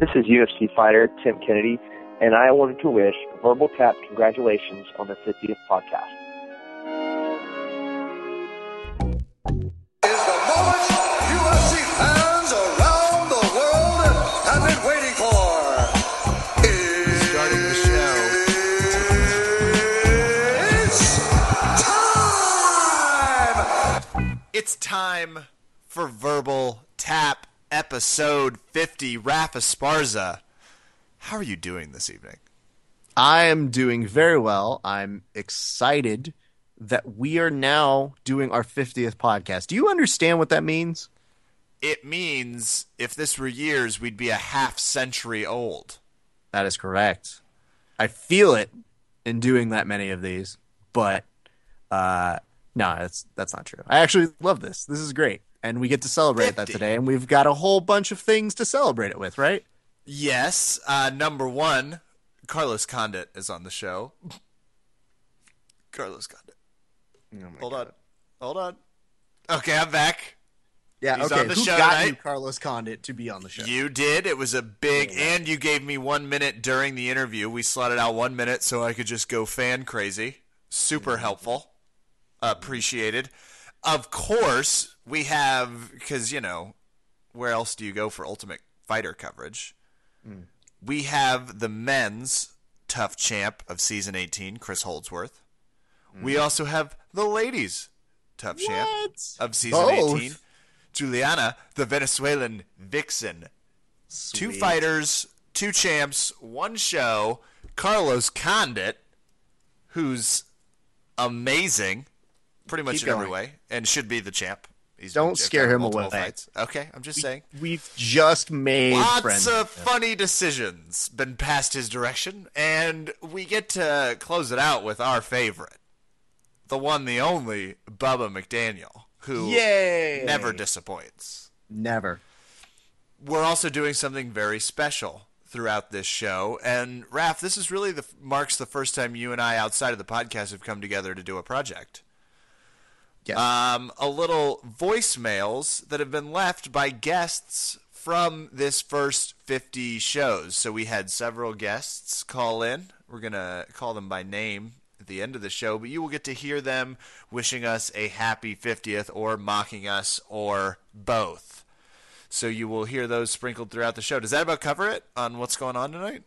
This is UFC fighter Tim Kennedy, and I wanted to wish Verbal Tap congratulations on the 50th podcast. the moment UFC fans around the world have been waiting for. Starting the show. It's time! It's time for Verbal Tap episode 50. Rafa Sparza, how are you doing this evening? I am doing very well. I'm excited that we are now doing our 50th podcast. Do you understand what that means? It means if this were years, we'd be a half century old. That is correct. I feel it in doing that many of these, but uh no, that's that's not true. I actually love this. This is great. And we get to celebrate that today and we've got a whole bunch of things to celebrate it with, right? Yes, uh, number one, Carlos Condit is on the show. Carlos Condit. Hold on. Hold on. Okay, I'm back. Yeah, He's okay. on the Who show got tonight. you Carlos Condit to be on the show? You did. It was a big, and you gave me one minute during the interview. We slotted out one minute so I could just go fan crazy. Super helpful. Appreciated. Of course, we have, because, you know, where else do you go for Ultimate Fighter coverage? Hmm. We have the men's tough champ of season 18, Chris Holdsworth. Hmm. We also have the ladies' tough champ of season Both? 18, Juliana, the Venezuelan vixen. Two fighters, two champs, one show. Carlos Condit, who's amazing, pretty much Keep in every way, and should be the champ. He's Don't scare him away. Fights. Okay, I'm just saying. We've just made Lots friends. of funny decisions been passed his direction, and we get to close it out with our favorite, the one, the only, Bubba McDaniel, who Yay! never disappoints. Never. We're also doing something very special throughout this show, and Raph, this is really the marks the first time you and I, outside of the podcast, have come together to do a project. Yes. Um, a little voicemails that have been left by guests from this first 50 shows. So we had several guests call in. We're going to call them by name at the end of the show, but you will get to hear them wishing us a happy 50th or mocking us or both. So you will hear those sprinkled throughout the show. Does that about cover it on what's going on tonight?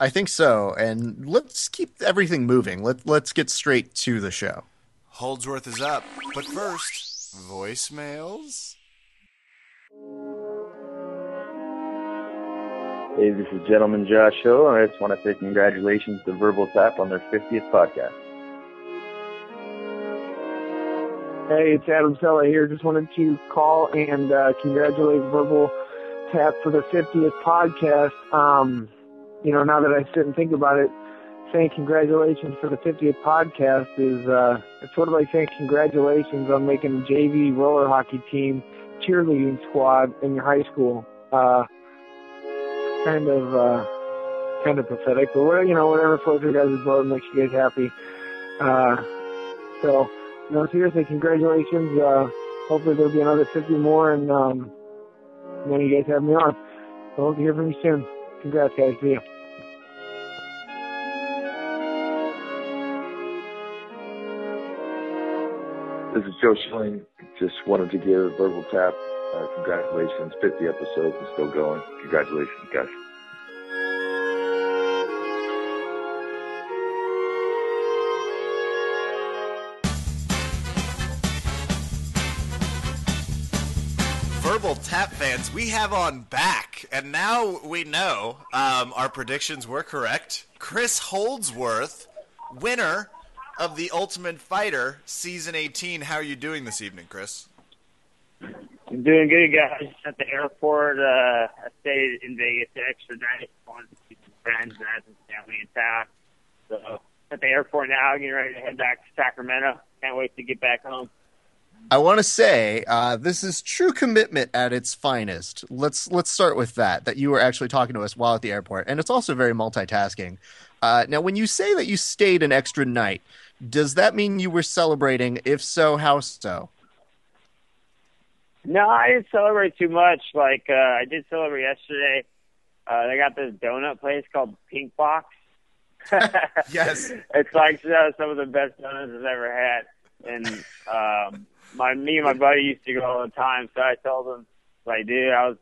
I think so. And let's keep everything moving. Let let's get straight to the show. Holdsworth is up. But first, voicemails. Hey, this is Gentleman Josh Hill, and I just want to say congratulations to Verbal Tap on their 50th podcast. Hey, it's Adam Cella here. Just wanted to call and uh, congratulate Verbal Tap for the 50th podcast. Um, you know, now that I sit and think about it, saying congratulations for the 50th podcast is uh, it's sort of like saying congratulations on making a JV roller hockey team cheerleading squad in your high school. Uh, kind of uh, kind of pathetic, but whatever, you know, whatever floats your guys' boat makes you guys happy. Uh, so. No, seriously, congratulations. Uh, hopefully there'll be another 50 more, and um, then you guys have me on. I hope to hear from you soon. Congrats, guys. See you. This is Joe Schilling. Just wanted to give Verbal Tap uh, congratulations. 50 episodes and still going. Congratulations, guys. Verbal Tap fans, we have on back, and now we know um, our predictions were correct. Chris Holdsworth, winner of the Ultimate Fighter Season 18. How are you doing this evening, Chris? I'm doing good, guys. At the airport, uh, I stayed in Vegas an extra night. Wanted to see some friends and I had some family in town. So at the airport now, getting ready to head back to Sacramento. Can't wait to get back home. I want to say uh, this is true commitment at its finest. Let's let's start with that. That you were actually talking to us while at the airport, and it's also very multitasking. Uh, now, when you say that you stayed an extra night, does that mean you were celebrating? If so, how so? No, I didn't celebrate too much. Like uh, I did celebrate yesterday. Uh, they got this donut place called Pink Box. Yes. it's like uh, some of the best donuts I've ever had. And um, my me and my buddy used to go all the time. So I told him, like, dude, I was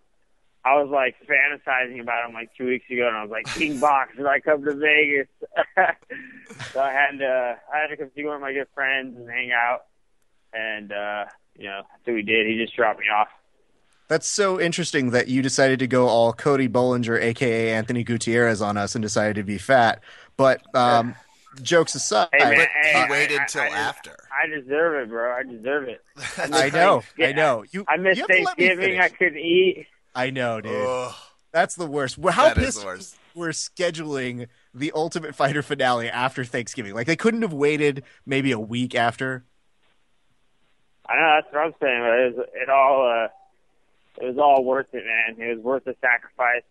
I was like fantasizing about him like two weeks ago, and I was like, Pink Box, did I come to Vegas? so I had to I had to come see one of my good friends and hang out. And uh, you know, so we did. He just dropped me off. That's so interesting that you decided to go all Cody Bollinger, aka Anthony Gutierrez, on us and decided to be fat. But um, jokes aside, Hey, man, But hey, he I- waited I- till after. I deserve it, bro. I deserve it. I miss know, I know. You, I missed you have to let me Thanksgiving. I couldn't eat. I know, dude. Ugh. That's the worst. Well, How That is pissed the worst. we're scheduling the Ultimate Fighter finale after Thanksgiving? Like they couldn't have waited maybe a week after. I know that's what I'm saying. But it was it all uh, it was all worth it, man. It was worth the sacrifice.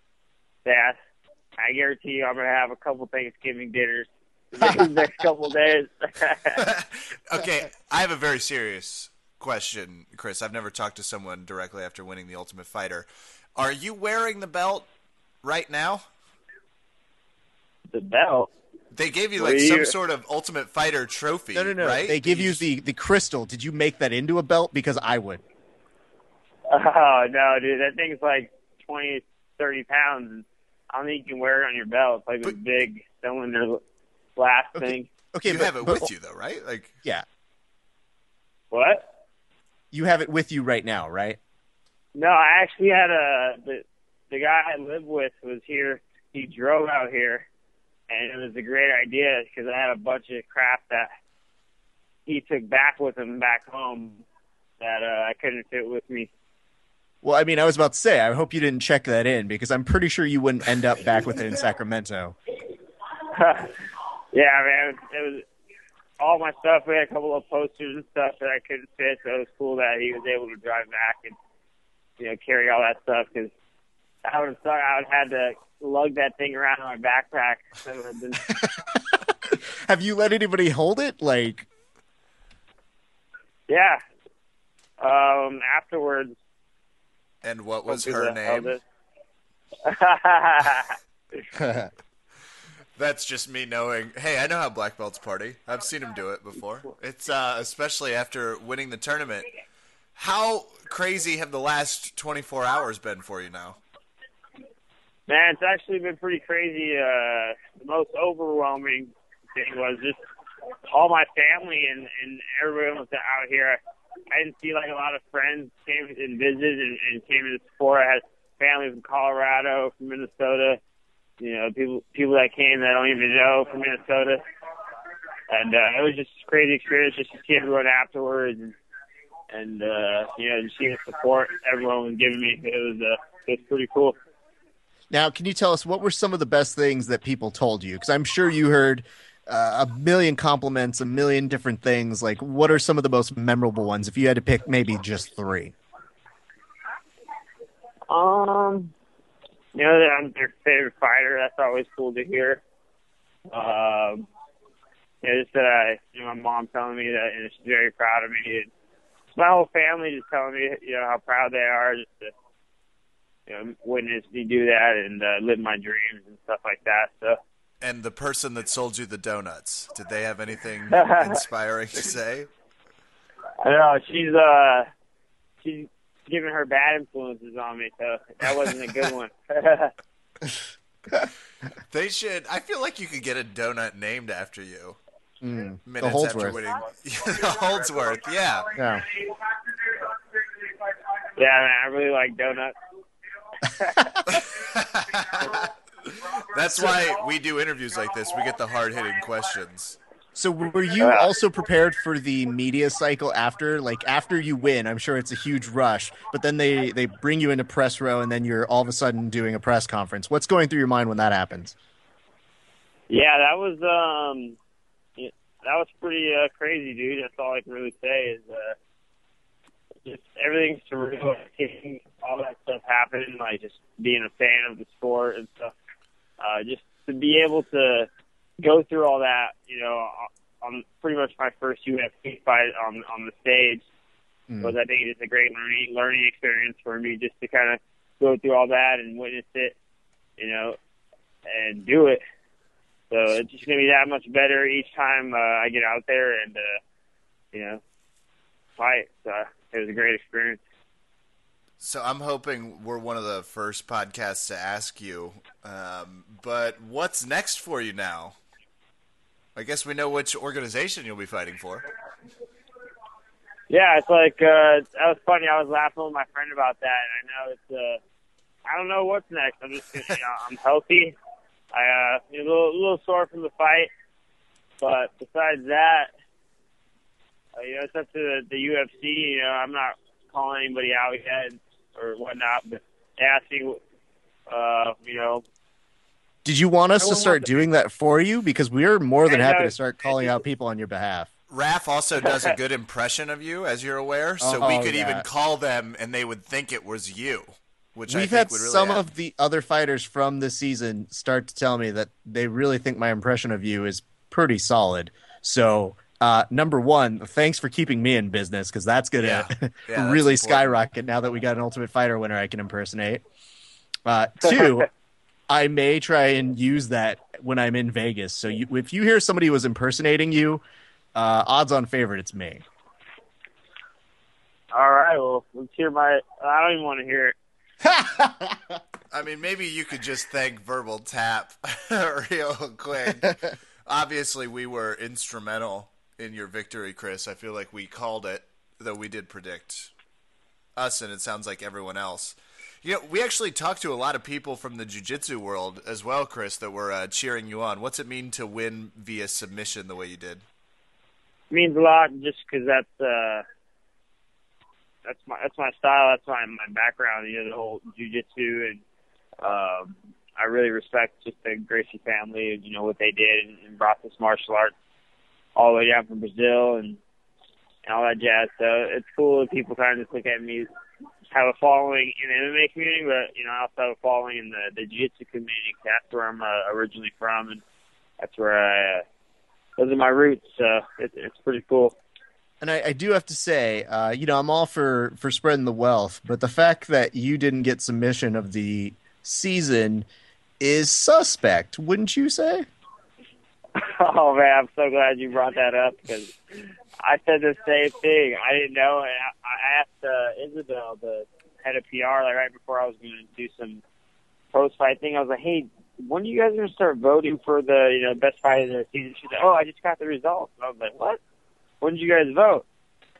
That I guarantee you, I'm gonna have a couple Thanksgiving dinners the next couple days. okay, I have a very serious question, Chris. I've never talked to someone directly after winning the Ultimate Fighter. Are you wearing the belt right now? the belt. They gave you like do some you- sort of Ultimate Fighter trophy, No, no, no. right? They give you the the crystal. Did you make that into a belt? Because I would. Oh no, dude, that thing's like twenty, thirty pounds. I don't think you can wear it on your belt. It's like this But- big cylinder glass Okay. thing. Okay, you but, have it but- with you though, right? Like Yeah, What? you have it with you right now, right? No, I actually had a the the guy I lived with was here. He drove out here, and it was a great idea because I had a bunch of crap that he took back with him back home that uh, I couldn't fit with me. Well, I mean, I was about to say, I hope you didn't check that in because I'm pretty sure you wouldn't end up back with it in Sacramento. yeah, man, it was all my stuff. We had a couple of posters and stuff that I couldn't fit, so it was cool that he was able to drive back and you know carry all that stuff because I would have thought I would have had to lug that thing around in my backpack. So it would have been have you let anybody hold it? Like, Yeah. Um, afterwards, and what was her name? That's just me knowing. Hey, I know how black belts party. I've seen him do it before. It's uh, especially after winning the tournament. How crazy have the last 24 hours been for you now? Man, it's actually been pretty crazy. Uh, the most overwhelming thing was just all my family and, and everyone was out here. I didn't see like a lot of friends came and visited and, and came to support. I had family from Colorado, from Minnesota. You know, people people that came that I don't even know from Minnesota, and uh, it was just a crazy experience just to see everyone afterwards and and uh, you know just see the support everyone was giving me. It was uh, it was pretty cool. now, can you tell us what were some of the best things that people told you? Because I'm sure you heard uh, a million compliments, a million different things. Like, what are some of the most memorable ones? If you had to pick maybe just three. Um, you know that I'm their favorite fighter. That's always cool to hear. Um, know, just that I, you know, my mom telling me that you know, she's very proud of me. And my whole family just telling me, you know, how proud they are just to, you know, witness me do that and uh, live my dreams and stuff like that. So, And the person that sold you the donuts, did they have anything inspiring to say? I know she's uh, she's giving her bad influences on me, so that wasn't a good one. They should. I feel like you could get a donut named after you. Mm, the Minutes after Holdsworth. winning. the Holdsworth, yeah. Yeah. yeah, man, I really like donuts. That's why we do interviews like this. We get the hard hitting questions. So were you also prepared for the media cycle after? Like after you win, I'm sure it's a huge rush, but then they they bring you into press row and then you're all of a sudden doing a press conference. What's going through your mind when that happens? Yeah, that was um, yeah, that was pretty uh, crazy, dude. That's all I can really say is uh, just everything's surreal. Seeing all that stuff happen, like just being a fan of the sport and stuff. Uh, just to be able to go through all that, you know, on pretty much my first UFC fight on on the stage Mm. was I think it's a great learning learning experience for me just to kind of go through all that and witness it you know, and do it. So it's just gonna be that much better each time uh, I get out there and uh, you know fight. So it was a great experience. So I'm hoping we're one of the first podcasts to ask you. Um, but what's next for you now? I guess we know which organization you'll be fighting for. Yeah, it's like uh, that was funny. I was laughing with my friend about that. And I know it's. Uh, I don't know what's next. I'm just, going you know, I'm healthy. I uh, a little, a little sore from the fight, but besides that, uh, you know, it's up to the, the UFC. You know, I'm not calling anybody out yet or whatnot, but asking, uh, you know, Did you want us to start to- doing that for you? Because we're more than happy to start calling out people on your behalf. Raf also does a good impression of you, as you're aware. So we Oh, could even call them, and they would think it was you, which We've think had would really some add- of the other fighters from this season start to tell me that they really think my impression of you is pretty solid. So, uh, number one, thanks for keeping me in business because that's going to Yeah. Yeah, that's really important. skyrocket now that we got an Ultimate Fighter winner I can impersonate. Uh, two, I may try and use that when I'm in Vegas. So you, if you hear somebody was impersonating you, uh, odds on favorite, it's me. all right, well, let's hear my. I don't even want to hear it. I mean, maybe you could just thank Verbal Tap real quick. Obviously, we were instrumental in your victory, Chris. I feel like we called it, though we did predict us, and it sounds like everyone else. You know, we actually talked to a lot of people from the jiu-jitsu world as well, Chris, that were uh, cheering you on. What's it mean to win via submission the way you did? It means a lot just because that's uh that's my that's my style. That's my my background you know the whole jujitsu and um I really respect just the Gracie family and you know what they did and, and brought this martial art all the way down from Brazil and and all that jazz. So it's cool that people kind of just look at me have a following in the MMA community but you know I also have a following in the the jiu-jitsu community. 'cause that's where I'm uh, originally from and that's where I uh, those are my roots. So it, it's pretty cool And I, I do have to say, uh, you know, I'm all for for spreading the wealth, but the fact that you didn't get submission of the season is suspect, wouldn't you say? Oh man, I'm so glad you brought that up because I said the same thing. I didn't know, I, asked uh, Isabel, the head of PR, like right before I was going to do some post fight thing. I was like, "Hey, when are you guys going to start voting for the you know best fight of the season?" She's like, "Oh, I just got the results." And I was like, "What? When did you guys vote?"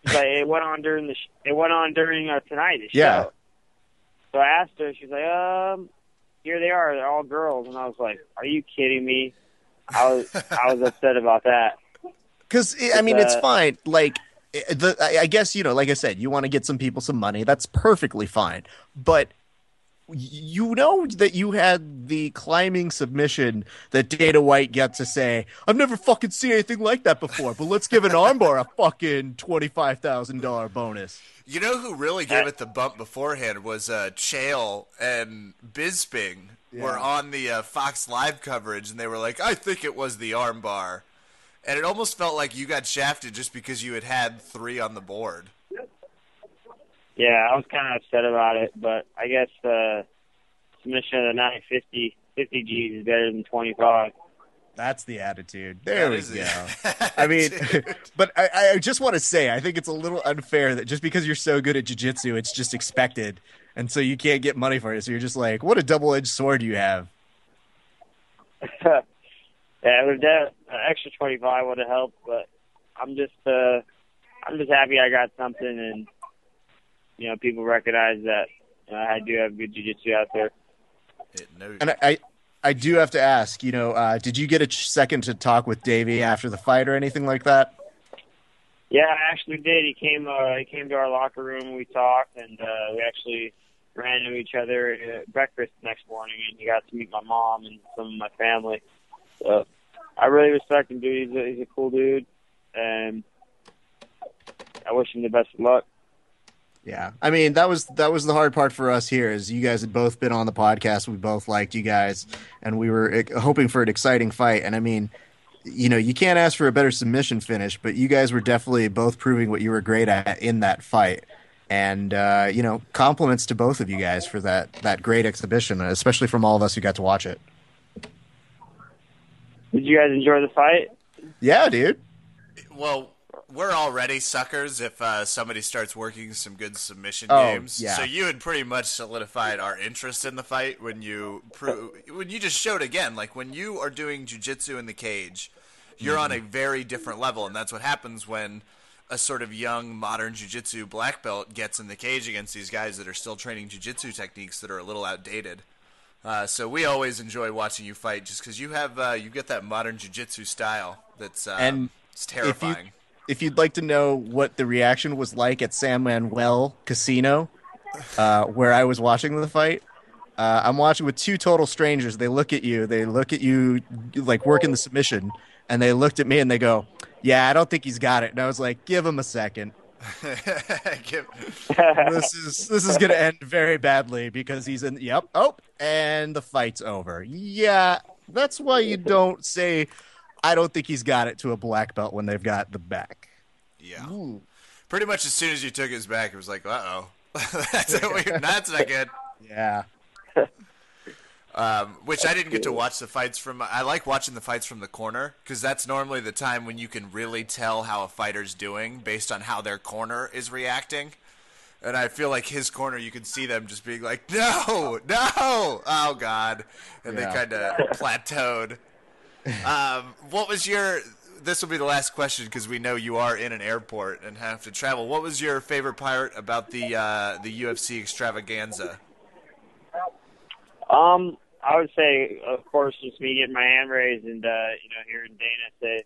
She's like, "It went on during the sh- it went on during uh, tonight." The Yeah. show. So I asked her. She's like, "Um, here they are. They're all girls." And I was like, "Are you kidding me?" I was I was upset about that. Because I mean, it's Uh, fine. Like eh, the, I I guess you know, like I said, you want to get some people some money. That's perfectly fine. But you know that you had the climbing submission that Dana White got to say, "I've never fucking seen anything like that before." But let's give an armbar a fucking twenty five thousand dollar bonus. You know who really gave it the bump beforehand was uh, Chael and Bisping were on the uh, Fox Live coverage, and they were like, "I think it was the armbar," and it almost felt like you got shafted just because you had had three on the board. Yeah, I was kind of upset about it, but I guess uh, submission of the 950 50 G's is better than 25. That's the attitude. There That we go. it. I mean, but I, I just want to say, I think it's a little unfair that just because you're so good at jujitsu, it's just expected, and so you can't get money for it. So you're just like, what a double edged sword you have. yeah, it would that uh, extra 25 would have helped, but I'm just uh, I'm just happy I got something, and you know people recognize that uh, I do have good jiu-jitsu out there. It knows- And I, I, I do have to ask, you know, uh, did you get a second to talk with Davey after the fight or anything like that? Yeah, I actually did. He came. Uh, he came to our locker room. We talked, and uh, we actually ran into each other at breakfast the next morning. And he got to meet my mom and some of my family. So I really respect him, dude. He's a, he's a cool dude, and I wish him the best of luck. Yeah, I mean that was that was the hard part for us here. Is you guys had both been on the podcast, we both liked you guys, and we were hoping for an exciting fight. And I mean, you know, you can't ask for a better submission finish, but you guys were definitely both proving what you were great at in that fight. And uh, you know, compliments to both of you guys for that that great exhibition, especially from all of us who got to watch it. Did you guys enjoy the fight? Yeah, dude. Well, we're already suckers if uh, somebody starts working some good submission Oh, games. yeah. So you had pretty much solidified our interest in the fight when you pro- when you just showed again, like when you are doing jujitsu in the cage, you're on a Mm-hmm. very different level, and that's what happens when a sort of young modern jujitsu black belt gets in the cage against these guys that are still training jujitsu techniques that are a little outdated. Uh, so we always enjoy watching you fight, just because you have uh, you get that modern jujitsu style that's uh, And it's terrifying. If you'd like to know what the reaction was like at San Manuel Casino, uh, where I was watching the fight, uh, I'm watching with two total strangers. They look at you, they look at you like working the submission, and they looked at me and they go, "Yeah, I don't think he's got it." And I was like, "Give him a second. Give- This is this is gonna end very badly because he's in. Yep. Oh, and the fight's over. Yeah, that's why you don't say." I don't think he's got it to a black belt when they've got the back. yeah. Pretty much as soon as you took his back, it was like, uh oh. that's, that's not good. Yeah. Um, which I didn't get to watch the fights from. I like watching the fights from the corner because that's normally the time when you can really tell how a fighter's doing based on how their corner is reacting. And I feel like his corner, you can see them just being like, "No, no, oh God," and Yeah. they kind of plateaued. Um, what was your? This will be the last question because we know you are in an airport and have to travel. What was your favorite part about the uh, the UFC extravaganza? Um, I would say, of course, just me getting my hand raised and uh, you know hearing Dana say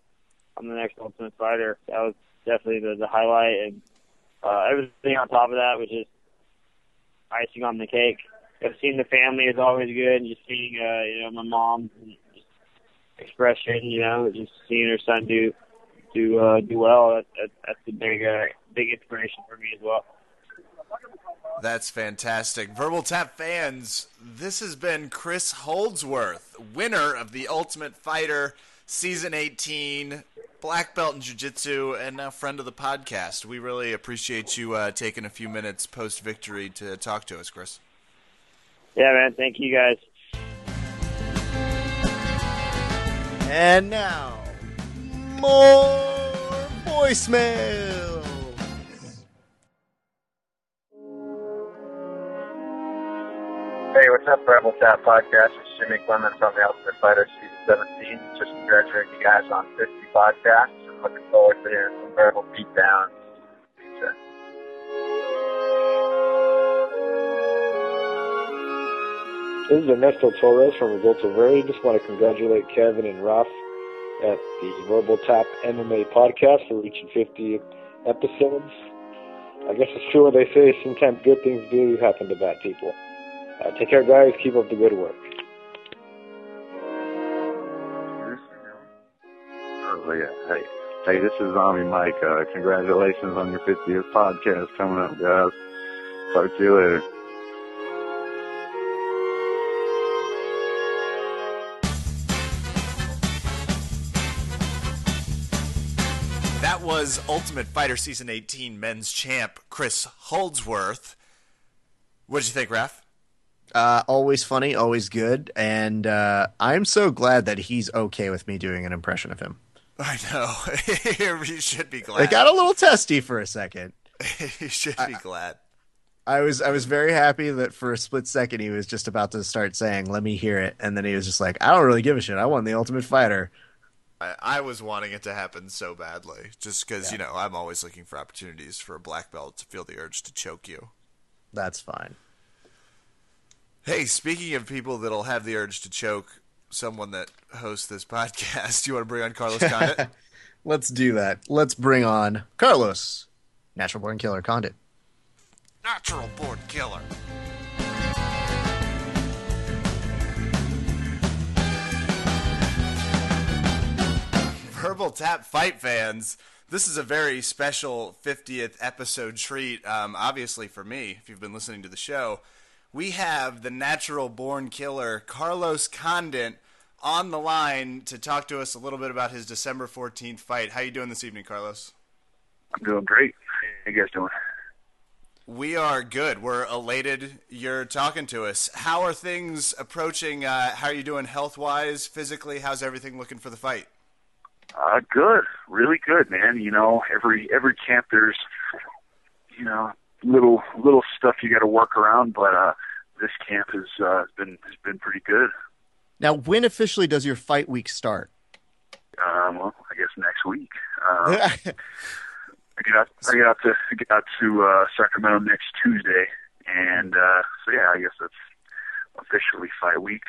I'm the next Ultimate Fighter. That was definitely the, the highlight, and uh, everything on top of that was just icing on the cake. I've seen the family is always good, and just seeing uh, you know my mom just expression, you know, just seeing her son do do uh, do well. That, that, that's a big uh, big inspiration for me as well. That's fantastic. Verbal Tap fans, this has been Chris Holdsworth, winner of the Ultimate Fighter Season 18, black belt in Jiu Jitsu, and now friend of the podcast. We really appreciate you uh, taking a few minutes post victory to talk to us, Chris. Yeah, man. Thank you guys. And now, more voicemail. Hey, what's up, Verbal Tap Podcast? It's Jimmy Clement from the Ultimate Fighter Season 17. Just congratulating you guys on 50 podcasts and looking forward to hearing some verbal beatdowns. This is Ernesto Torres from Resulta Verde. Just want to congratulate Kevin and Raf at the Verbal Tap MMA podcast for reaching 50 episodes. I guess it's true what they say. Sometimes good things do happen to bad people. Uh, take care, guys. Keep up the good work. Oh, yeah. Hey, hey, this is Zombie Mike. Uh, congratulations on your 50th podcast coming up, guys. Talk to you later. Was Ultimate Fighter Season 18 men's champ, Chris Holdsworth. What did you think, Raf? Uh, always funny, always good, and uh, I'm so glad that he's okay with me doing an impression of him. I know. you should be It glad. got a little testy for a second. you should be glad. I was I was very happy that for a split second he was just about to start saying, "Let me hear it," and then he was just like, "I don't really give a shit. I won the Ultimate Fighter." I, I was wanting it to happen so badly, just because you know I'm always looking for opportunities for a black belt to feel the urge to choke you. That's fine. Hey, speaking of people that'll have the urge to choke someone that hosts this podcast, you want to bring on Carlos Condit? Let's do that. Let's bring on Carlos, Natural Born Killer Condit. Natural born killer. Verbal Tap Fight fans, this is a very special 50th episode treat, um, obviously for me, if you've been listening to the show. We have the natural born killer, Carlos Condit, on the line to talk to us a little bit about his December 14th fight. How you doing this evening, Carlos? I'm doing great. How you guys doing? We are good. We're elated you're talking to us. How are things approaching? Uh, how are you doing health wise, physically? How's everything looking for the fight? Uh, good, really good, man. You know, every every camp there's, you know, little little stuff you got to work around, but uh, this camp has uh, been has been pretty good. Now, when officially does your fight week start? Um, well, I guess next week. Um, I get out. I get out to I get out to uh, Sacramento next Tuesday, and uh, so yeah, I guess that's officially fight week.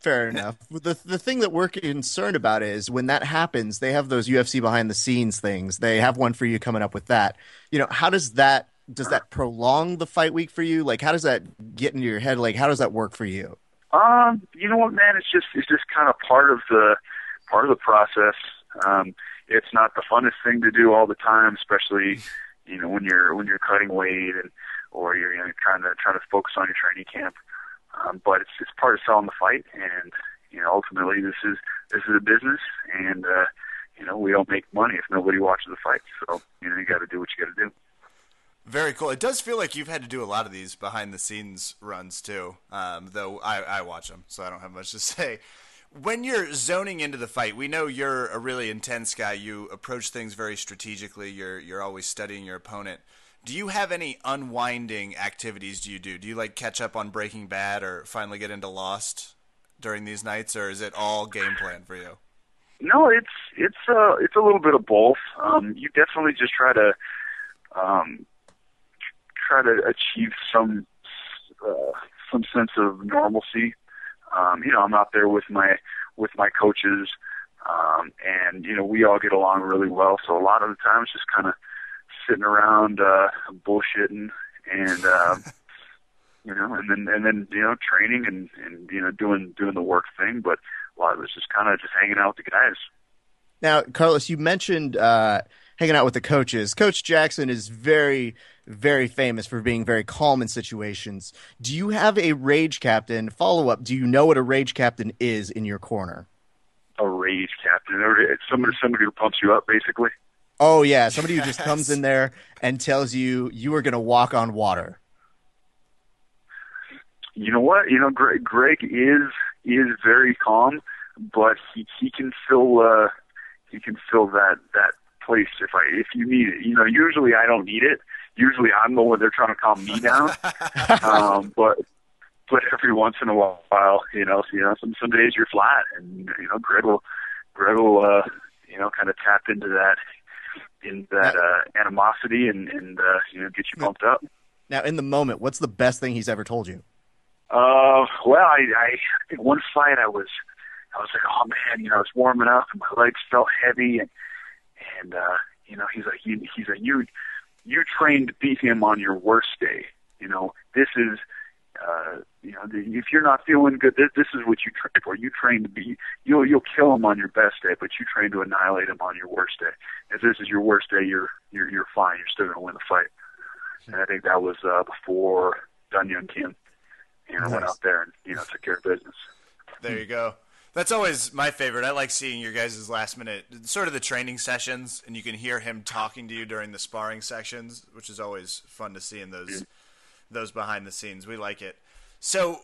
Fair enough. The the thing that we're concerned about is when that happens, they have those UFC behind the scenes things. They have one for you coming up with that. You know, how does that does that prolong the fight week for you? Like, how does that get into your head? Like, how does that work for you? Um, you know what, man? It's just it's just kind of part of the part of the process. Um, it's not the funnest thing to do all the time, especially you know when you're when you're cutting weight and or you're you know, trying to trying to focus on your training camp. Um, but it's it's part of selling the fight, and you know ultimately this is this is a business, and uh, you know we don't make money if nobody watches the fight. So you know you got to do what you got to do. Very cool. It does feel like you've had to do a lot of these behind the scenes runs too. Um, though I, I watch them, so I don't have much to say. When you're zoning into the fight, we know you're a really intense guy. You approach things very strategically. You're you're always studying your opponent. Do you have any unwinding activities? Do you do? Do you like catch up on Breaking Bad or finally get into Lost during these nights, or is it all game plan for you? No, it's it's uh it's a little bit of both. Um, you definitely just try to um, try to achieve some uh, some sense of normalcy. Um, you know, I'm out there with my with my coaches, um, and you know we all get along really well. So a lot of the time it's just kind of sitting around uh, bullshitting and. Uh, you know, and then and then you know training and and you know doing doing the work thing, but a lot of it's just kind of just hanging out with the guys. Now, Carlos, you mentioned uh, hanging out with the coaches. Coach Jackson is very, very famous for being very calm in situations. Do you have a rage captain? Follow up. Do you know what a rage captain is in your corner? A rage captain, or it's somebody somebody who pumps you up, basically. Oh yeah, somebody who just comes in there and tells you you are going to walk on water. You know what? You know, Greg, Greg is is very calm, but he he can fill uh he can fill that that place if I if you need it. You know, usually I don't need it. Usually I'm the one they're trying to calm me down. um, but but every once in a while, you know, you know, some some days you're flat, and you know, Greg will Greg will uh, you know kind of tap into that in that uh, animosity and and uh, you know get you pumped up. Now, in the moment, what's the best thing he's ever told you? Uh, well, I, I, think one fight I was, I was like, oh man, you know, I was warming up and my legs felt heavy and, and, uh, you know, he's like, you, he's like, you, you trained to beat him on your worst day. You know, this is, uh, you know, if you're not feeling good, this, this is what you train for. You train to be, you'll, you'll kill him on your best day, but you train to annihilate him on your worst day. If this is your worst day, you're, you're, you're fine. You're still going to win the fight. And I think that was, uh, before Dong Hyun Kim you know, went out there and you know took care of business. There you go. That's always my favorite. I like seeing your guys' last minute, sort of the training sessions, and you can hear him talking to you during the sparring sections, which is always fun to see in those those behind the scenes. We like it. So,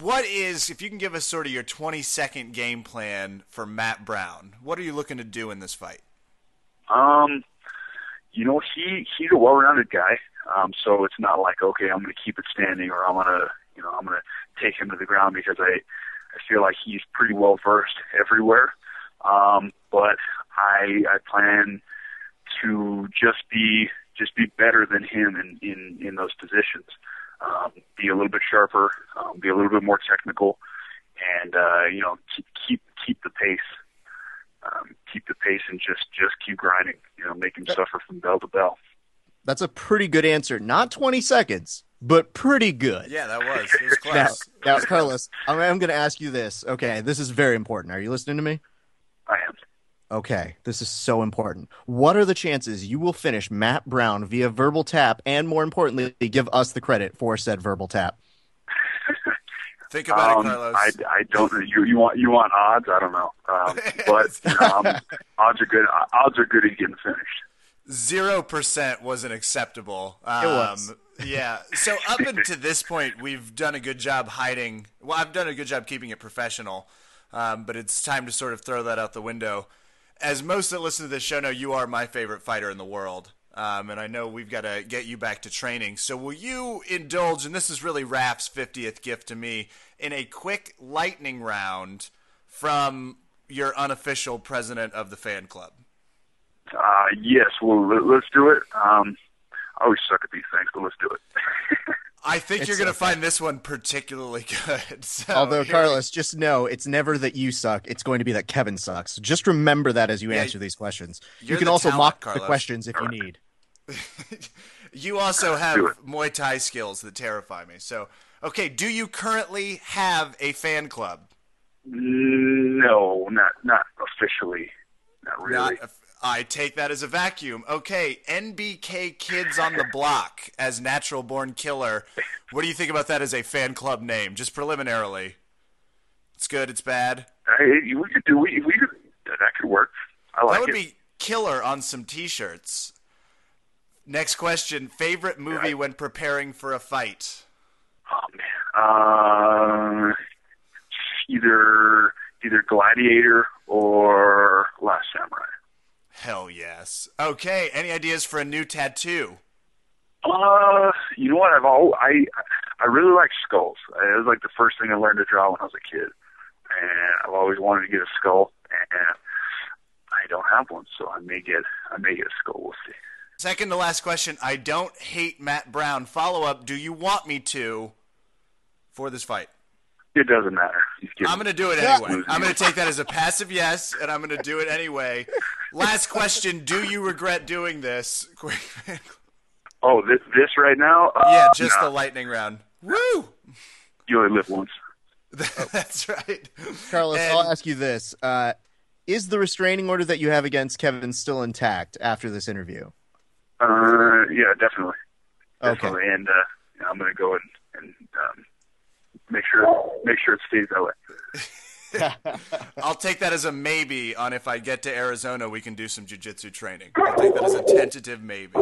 what is if you can give us sort of your 20 second game plan for Matt Brown? What are you looking to do in this fight? Um, you know, he he's a well-rounded guy. Um, so it's not like okay, I'm going to keep it standing or I'm going to you know I'm going to take him to the ground because I I feel like he's pretty well versed everywhere. Um, but I I plan to just be just be better than him in in in those positions. Um, be a little bit sharper, um, be a little bit more technical, and uh, you know keep keep keep the pace. Um, keep the pace and just just keep grinding. You know, make him suffer from bell to bell. That's a pretty good answer. Not 20 seconds, but pretty good. Yeah, that was. It was close. Now, now Carlos, I'm, I'm going to ask you this. Okay, this is very important. Are you listening to me? I am. Okay, this is so important. What are the chances you will finish Matt Brown via verbal tap, and more importantly, give us the credit for said verbal tap? Think about um, it, Carlos. I, I don't. You you want you want odds? I don't know. Um, but um, odds are good. Odds are good at getting finished. Zero percent wasn't acceptable. Um, It was. yeah. So up until this point, we've done a good job hiding. Well, I've done a good job keeping it professional, um, but it's time to sort of throw that out the window. As most that listen to this show know, you are my favorite fighter in the world, um, and I know we've got to get you back to training. So will you indulge? And this is really Raf's fiftieth gift to me in a quick lightning round from your unofficial president of the fan club. Uh, yes, well, let, let's do it. Um, I always suck at these things, but let's do it. I think It's you're going to find this one particularly good. So Although, here- Carlos, just know it's never that you suck. It's going to be that Kevin sucks. Just remember that as you Yeah, answer these questions. You can also talent, mock Carlos. the questions if you need. you also have Do it. Muay Thai skills that terrify me. So, okay, do you currently have a fan club? no, not not officially, not really. Not- I take that as a vacuum. Okay, NBK Kids on the Block as Natural Born Killer. What do you think about that as a fan club name, just preliminarily? It's good. It's bad. Hey, we could do we we could that could work. I like that would it. be killer on some T-shirts. Next question: Favorite movie when preparing for a fight? Oh man. Uh, either either Gladiator or Last Samurai. Hell yes. Okay. Any ideas for a new tattoo? Uh, you know what? I've all I I really like skulls. It was like the first thing I learned to draw when I was a kid, and I've always wanted to get a skull, and I don't have one, so I may get I may get a skull. We'll see. Second to last question. I don't hate Matt Brown. Follow up. Do you want me to for this fight? It doesn't matter. I'm going to do it Yeah. anyway. I'm going to take that as a passive yes, and I'm going to do it anyway. Last question. Do you regret doing this? Oh, this this right now? Uh, yeah, just nah. the lightning round. Woo! You only live once. That's right. Carlos, And- I'll ask you this: uh, Is the restraining order that you have against Kevin still intact after this interview? Uh, yeah, definitely, Okay. and uh, I'm gonna go and, and um, make sure make sure it stays that way. I'll take that as a maybe on if I get to Arizona, we can do some jujitsu training. I'll take that as a tentative maybe.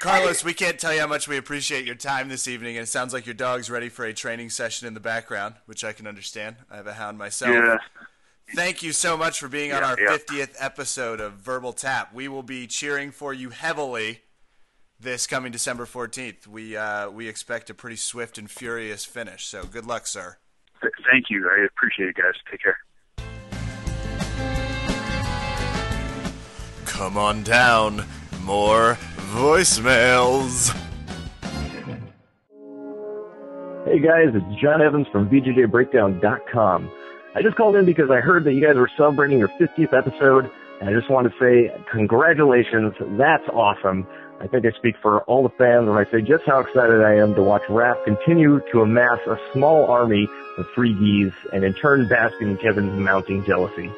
Carlos, we can't tell you how much we appreciate your time this evening, and it sounds like your dog's ready for a training session in the background, which I can understand. I have a hound myself. Yeah. Thank you so much for being on our yeah. 50th episode of Verbal Tap. We will be cheering for you heavily this coming December 14th. We uh, we expect a pretty swift and furious finish. So good luck, sir. Th- thank you. I appreciate it, guys. Take care. Come on down. More voicemails. Hey guys, it's John Evans from BJJBreakdown.com. I just called in because I heard that you guys were celebrating your 50th episode, and I just want to say congratulations. That's awesome. I think I speak for all the fans when I say just how excited I am to watch Raph continue to amass a small army of 3Ds and in turn bask in Kevin's mounting jealousy.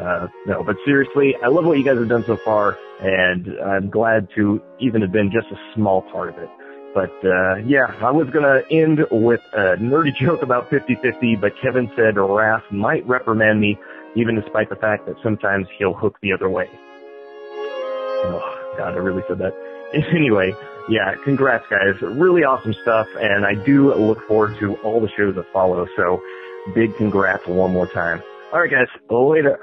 Uh, no, but seriously, I love what you guys have done so far, and I'm glad to even have been just a small part of it. But uh, yeah, I was gonna end with a nerdy joke about 50-50, but Kevin said Raph might reprimand me, even despite the fact that sometimes he'll hook the other way. Oh God, I really said that. Anyway, yeah, congrats guys, really awesome stuff, and I do look forward to all the shows that follow. So, big congrats one more time. All right, guys, later.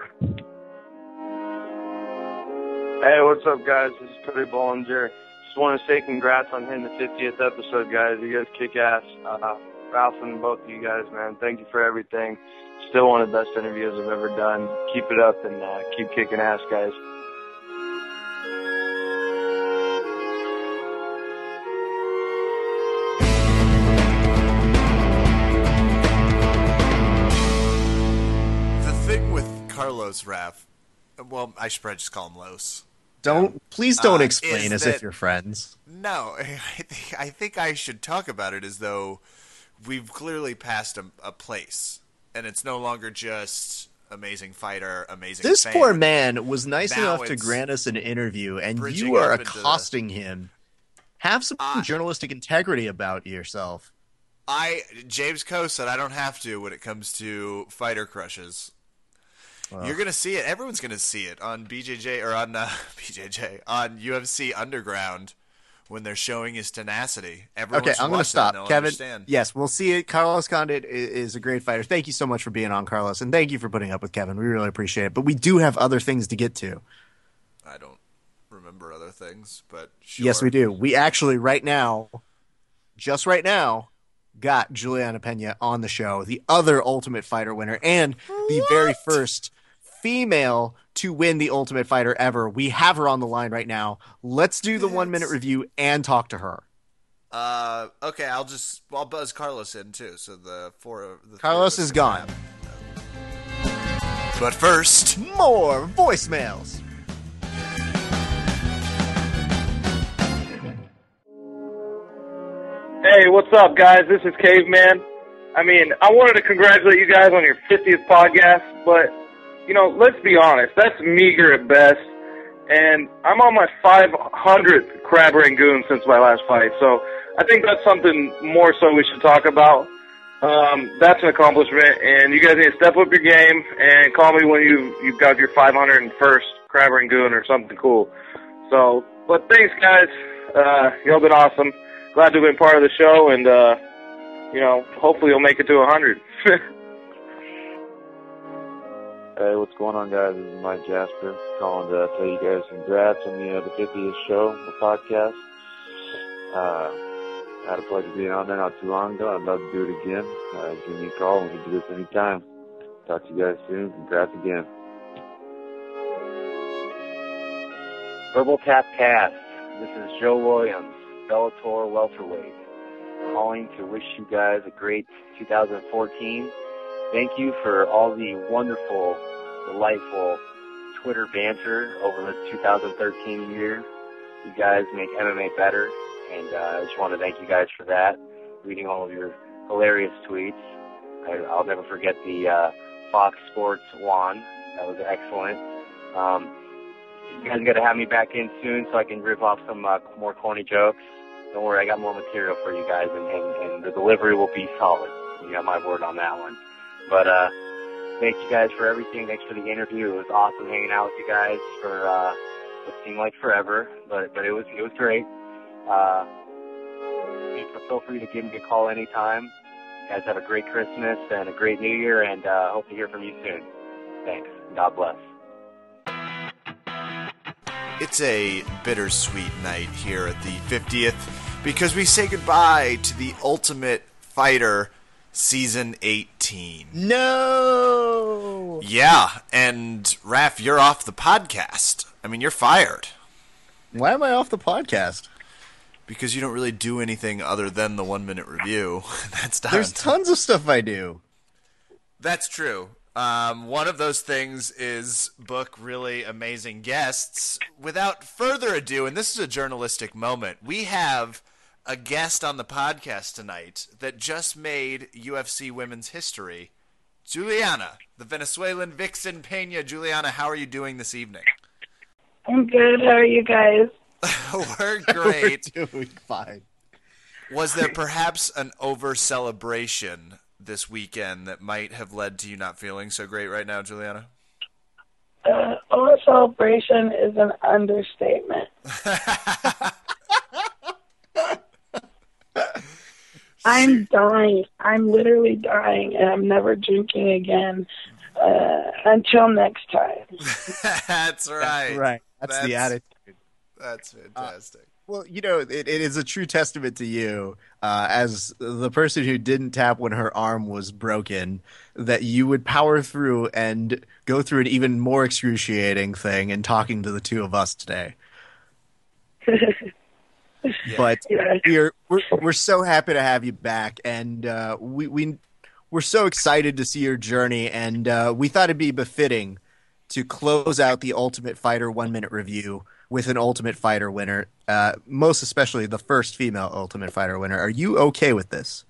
Hey, what's up, guys? This is Cody Bollinger. Just want to say congrats on hitting the 50th episode, guys. You guys kick ass. Uh, Ralph and both of you guys, man. Thank you for everything. Still one of the best interviews I've ever done. Keep it up and uh, keep kicking ass, guys. Carlos Raff, well, I should probably just call him Los. Don't please don't Uh, explain as that- if you're friends. No, I think, I think I should talk about it as though we've clearly passed a, a place, and it's no longer just amazing fighter, amazing. This fan. poor man was nice Now enough to grant us an interview, and you are into the- accosting him. Have some Uh, journalistic integrity about yourself. I James Coe said I don't have to when it comes to fighter crushes. Well. You're gonna see it. Everyone's gonna see it on BJJ or on uh, BJJ on UFC Underground when they're showing his tenacity. Everyone Okay, I'm going to stop. Kevin, understand. yes, we'll see it. Carlos Condit i- is a great fighter. Thank you so much for being on, Carlos, and thank you for putting up with Kevin. We really appreciate it. But we do have other things to get to. I don't remember other things, but sure. Yes, we do. We actually, right now, just right now, got Juliana Pena on the show, the other Ultimate Fighter winner, and the very first female to win the Ultimate Fighter ever. We have her on the line right now. Let's do the one minute review and talk to her. Uh, okay, I'll just I'll buzz Carlos in too. So the four the Carlos is gone. have- But first, more voicemails. Hey, what's up, guys? This is Caveman. I mean, I wanted to congratulate you guys on your 50th podcast, but, you know, let's be honest, that's meager at best. And I'm on my 500th crab rangoon since my last fight, so I think that's something more so we should talk about. Um, that's an accomplishment, and you guys need to step up your game and call me when you you've got your 501st crab rangoon or something cool. So, but thanks, guys. Uh, y'all been awesome. Glad to have been part of the show, and uh, you know, hopefully you'll make it to 100. Hey, what's going on, guys? This is Mike Jasper calling to tell you guys congrats on the, uh, the 50th show, the podcast. Uh, had a pleasure being on there not too long ago. I'd love to do it again. Uh, give me a call. We can do this anytime. Talk to you guys soon. Congrats again. Verbal Tap Cast. This is Joe Williams, Bellator welterweight, calling to wish you guys a great 2014. Thank you for all the wonderful, delightful Twitter banter over the 2013 year. You guys make MMA better, and uh, I just want to thank you guys for that. Reading all of your hilarious tweets. I, I'll never forget the uh, Fox Sports one. That was excellent. Um, you guys got to have me back in soon so I can rip off some uh, more corny jokes. Don't worry, I got more material for you guys, and, and, and the delivery will be solid. You got my word on that one. But uh, thank you guys for everything. Thanks for the interview. It was awesome hanging out with you guys for uh, what seemed like forever, but but it was it was great. Uh, feel free to give me a call anytime. You guys have a great Christmas and a great New Year, and uh, hope to hear from you soon. Thanks. God bless. It's a bittersweet night here at the 50th because we say goodbye to the Ultimate Fighter Season 18. No. Yeah, and Raph, you're off the podcast. I mean, you're fired. Why am I off the podcast? Because you don't really do anything other than the one minute review. That's done. There's tons of stuff I do. That's true. Um, one of those things is book really amazing guests. Without further ado, and this is a journalistic moment, we have a guest on the podcast tonight that just made UFC women's history. Juliana, the Venezuelan vixen Pena. Juliana, how are you doing this evening? I'm good. How are you guys? We're great. We're doing fine. Was there perhaps an over celebration this weekend that might have led to you not feeling so great right now, Juliana? Uh, over celebration is an understatement. I'm dying. I'm literally dying, and I'm never drinking again uh, until next time. That's right. right. That's, the attitude. That's fantastic. Well, you know, it, it is a true testament to you uh, as the person who didn't tap when her arm was broken that you would power through and go through an even more excruciating thing in talking to the two of us today. But Yeah. we're, we're we're so happy to have you back, and uh, we we we're so excited to see your journey, and uh, we thought it'd be befitting to close out the Ultimate Fighter one minute review with an Ultimate Fighter winner, uh, most especially the first female Ultimate Fighter winner. Are you okay with this?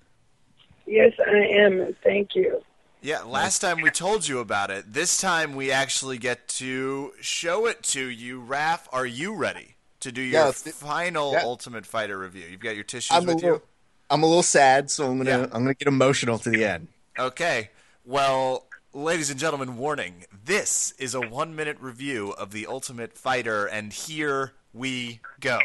yes, I am. Thank you. Yeah, last time we told you about it. This time we actually get to show it to you. Raph, are you ready to do your Yeah, final yeah. Ultimate Fighter review? You've got your tissues I'm with little, I'm a little sad, so I'm gonna I'm gonna get emotional to the end. Okay. Well, Ladies and gentlemen, warning. This is a one minute review of The Ultimate Fighter, and here we go.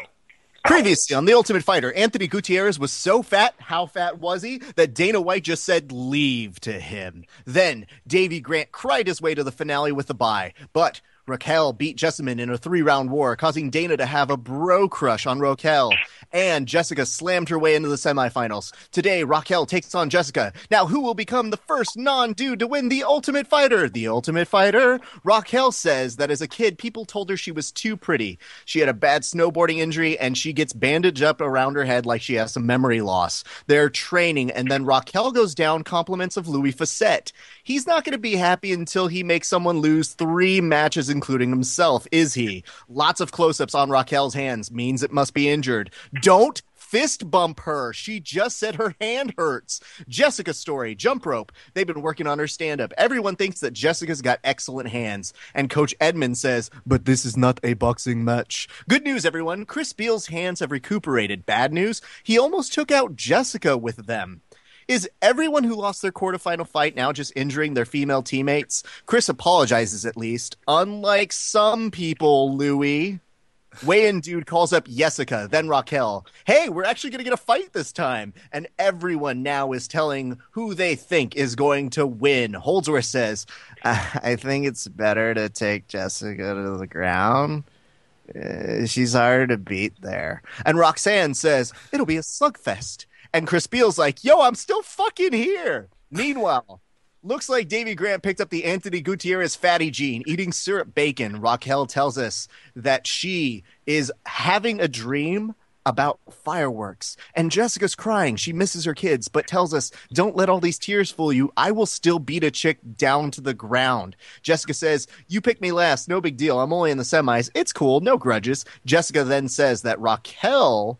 Previously on The Ultimate Fighter, Anthony Gutierrez was so fat, how fat was he, that Dana White just said leave to him. Then, Davey Grant cried his way to the finale with a bye, but Raquel beat Jessamyn in a three round war, causing Dana to have a bro crush on Raquel. And Jessica slammed her way into the semifinals. Today, Raquel takes on Jessica. Now, who will become the first non dude to win the Ultimate Fighter? The Ultimate Fighter? Raquel says that as a kid, people told her she was too pretty. She had a bad snowboarding injury and she gets bandaged up around her head like she has some memory loss. They're training, and then Raquel goes down compliments of Louis Fisette. He's not going to be happy until he makes someone lose three matches, including himself, is he? Lots of close ups on Raquel's hands means it must be injured. Don't fist bump her. She just said her hand hurts. Jessica's story, jump rope. They've been working on her stand up. Everyone thinks that Jessica's got excellent hands. And Coach Edmond says, but this is not a boxing match. Good news, everyone. Chris Beal's hands have recuperated. Bad news, he almost took out Jessica with them. Is everyone who lost their quarterfinal fight now just injuring their female teammates? Chris apologizes at least. Unlike some people, Louis. Weigh-in dude calls up Jessica, then Raquel. Hey, we're actually going to get a fight this time. And everyone now is telling who they think is going to win. Holdsworth says, I think it's better to take Jessica to the ground. Uh, she's hard to beat there. And Roxanne says, it'll be a slugfest. And Chris Beal's like, yo, I'm still fucking here. Meanwhile, looks like Davey Grant picked up the Anthony Gutierrez fatty gene, eating syrup bacon. Raquel tells us that she is having a dream about fireworks. And Jessica's crying. She misses her kids, but tells us, Don't let all these tears fool you. I will still beat a chick down to the ground. Jessica says, You picked me last. No big deal. I'm only in the semis. It's cool. No grudges. Jessica then says that Raquel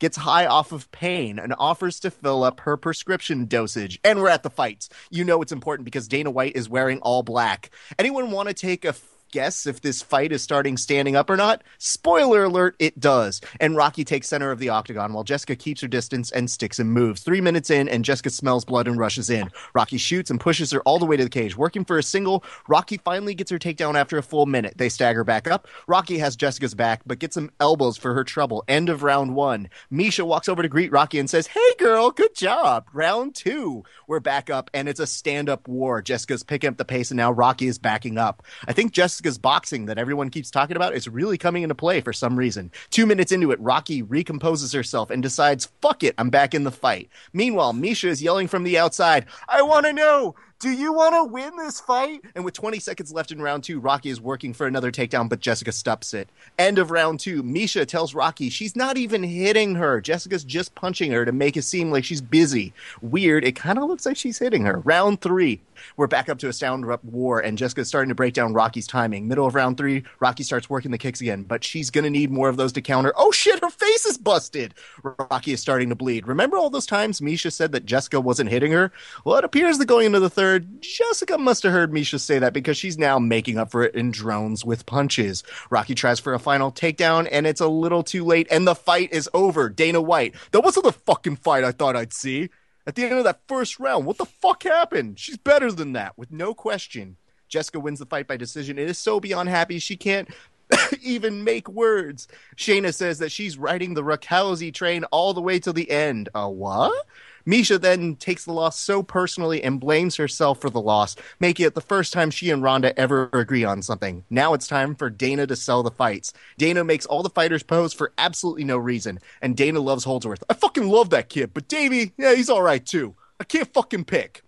gets high off of pain and offers to fill up her prescription dosage. And we're at the fights. You know it's important because Dana White is wearing all black. Anyone want to take a guess if this fight is starting standing up or not? Spoiler alert, it does. And Rocky takes center of the octagon while Jessica keeps her distance and sticks and moves. Three minutes in, and Jessica smells blood and rushes in. Rocky shoots and pushes her all the way to the cage. Working for a single, Rocky finally gets her takedown after a full minute. They stagger back up. Rocky has Jessica's back, but gets some elbows for her trouble. End of round one. Misha walks over to greet Rocky and says, Hey girl, good job. Round two. We're back up, and it's a stand up war. Jessica's picking up the pace, and now Rocky is backing up. I think Jessica's boxing that everyone keeps talking about is really coming into play for some reason. Two minutes into it, Rocky recomposes herself and decides, fuck it, I'm back in the fight. Meanwhile, Misha is yelling from the outside, I want to know, do you want to win this fight? And with 20 seconds left in round two, Rocky is working for another takedown, but Jessica stops it. End of round two, Misha tells Rocky she's not even hitting her. Jessica's just punching her to make it seem like she's busy. Weird, it kind of looks like she's hitting her. Round three, we're back up to a sound war, and Jessica's starting to break down Rocky's timing. Middle of round three, Rocky starts working the kicks again, but she's going to need more of those to counter. Oh shit, her face is busted! Rocky is starting to bleed. Remember all those times Misha said that Jessica wasn't hitting her? Well, it appears that going into the third, Jessica must have heard Misha say that because she's now making up for it in drones with punches. Rocky tries for a final takedown, and it's a little too late, and the fight is over. Dana White. That wasn't the fucking fight I thought I'd see. At the end of that first round, what the fuck happened? She's better than that, with no question. Jessica wins the fight by decision. It is so beyond happy she can't even make words. Shayna says that she's riding the Raquelzy train all the way to the end. A what? Misha then takes the loss so personally and blames herself for the loss, making it the first time she and Ronda ever agree on something. Now it's time for Dana to sell the fights. Dana makes all the fighters pose for absolutely no reason, and Dana loves Holdsworth. I fucking love that kid, but Davey, yeah, he's all right too. I can't fucking pick.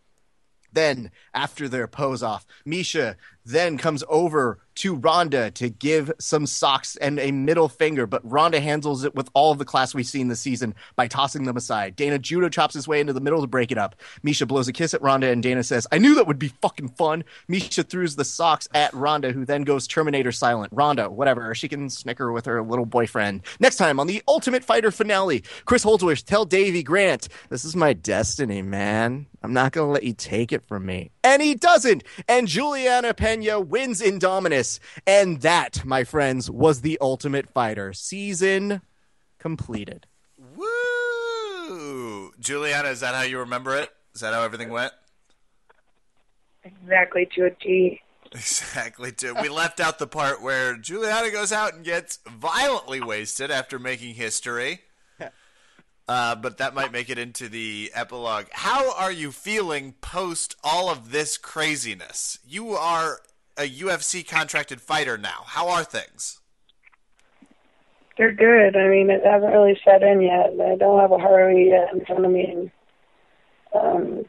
Then, after their pose off, Misha then comes over to Ronda to give some socks and a middle finger, but Ronda handles it with all of the class we've seen this season by tossing them aside. Dana judo chops his way into the middle to break it up. Misha blows a kiss at Ronda, and Dana says, I knew that would be fucking fun. Misha throws the socks at Ronda, who then goes Terminator silent. Ronda, whatever, she can snicker with her little boyfriend. Next time on the Ultimate Fighter finale, Chris Holdsworth tell Davey Grant, This is my destiny, man. I'm not going to let you take it from me. And he doesn't. And Juliana Pena wins Indominus. And that, my friends, was the Ultimate Fighter season completed. Woo! Juliana, is that how you remember it? Is that how everything went? exactly to a T. Exactly. Too. We left out the part where Juliana goes out and gets violently wasted after making history. Uh, but that might make it into the epilogue. How are you feeling post all of this craziness? You are a UFC contracted fighter now. How are things? They're good. I mean, it hasn't really set in yet. I don't have a Harley yet in front of me. And, um,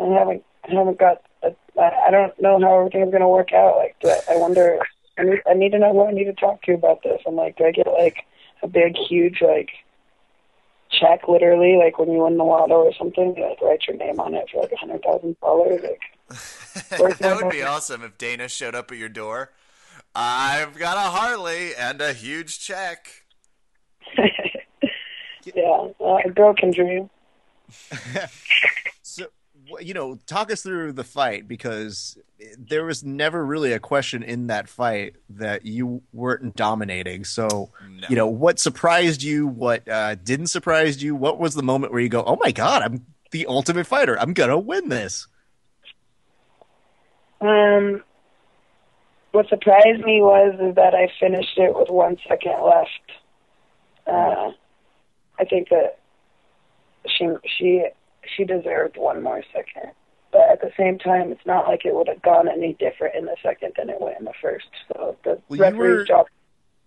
I haven't, I haven't got. A, I don't know how everything's going to work out. Like, I, I wonder. I need, I need to know who I need to talk to about this. I'm like, do I get like a big, huge like check, literally, like when you win the lotto or something? You, like, write your name on it for like a hundred thousand dollars. Like, that would be awesome if Dana showed up at your door. I've got a Harley and a huge check. yeah, uh, a girl can dream. So, wh- you know, talk us through the fight because there was never really a question in that fight that you weren't dominating. So, you know, what surprised you? What uh, didn't surprise you? What was the moment where you go, "Oh my god, I'm the ultimate fighter. I'm gonna win this." Um, what surprised me was is that I finished it with one second left. Uh, I think that she she she deserved one more second, but at the same time, it's not like it would have gone any different in the second than it went in the first. So the Well, referee's were- job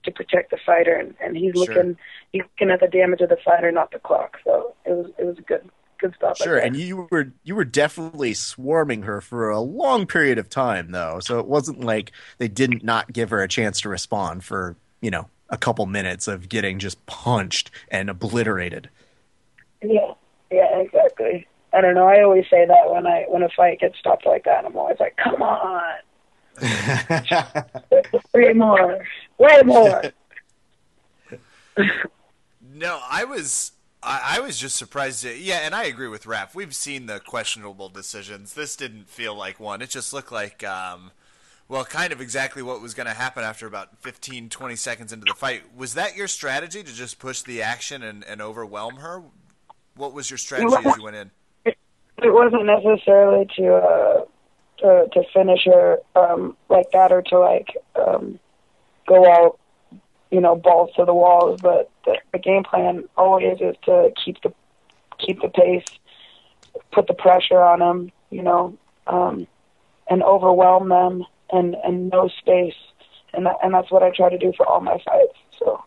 to protect the fighter, and, and he's Sure. looking he's looking at the damage of the fighter, not the clock. So it was it was a good good stop. Sure, right and you were you were definitely swarming her for a long period of time, though. So it wasn't like they didn't not give her a chance to respond for you know a couple minutes of getting just punched and obliterated. Yeah, yeah, exactly. I don't know. I always say that when I when a fight gets stopped like that, I'm always like, "Come on, three more, way more." No, I was I, I was just surprised. At, yeah, and I agree with Raph. We've seen the questionable decisions. This didn't feel like one. It just looked like, um, well, kind of exactly what was going to happen after about 15, 20 seconds into the fight. Was that your strategy to just push the action and, and overwhelm her? What was your strategy as you went in? It wasn't necessarily to uh, to to finish her um, like that or to like um, go out, you know, balls to the walls. But the, the game plan always is to keep the keep the pace, put the pressure on them, you know, um, and overwhelm them, and and no space. And that, and that's what I try to do for all my fights. So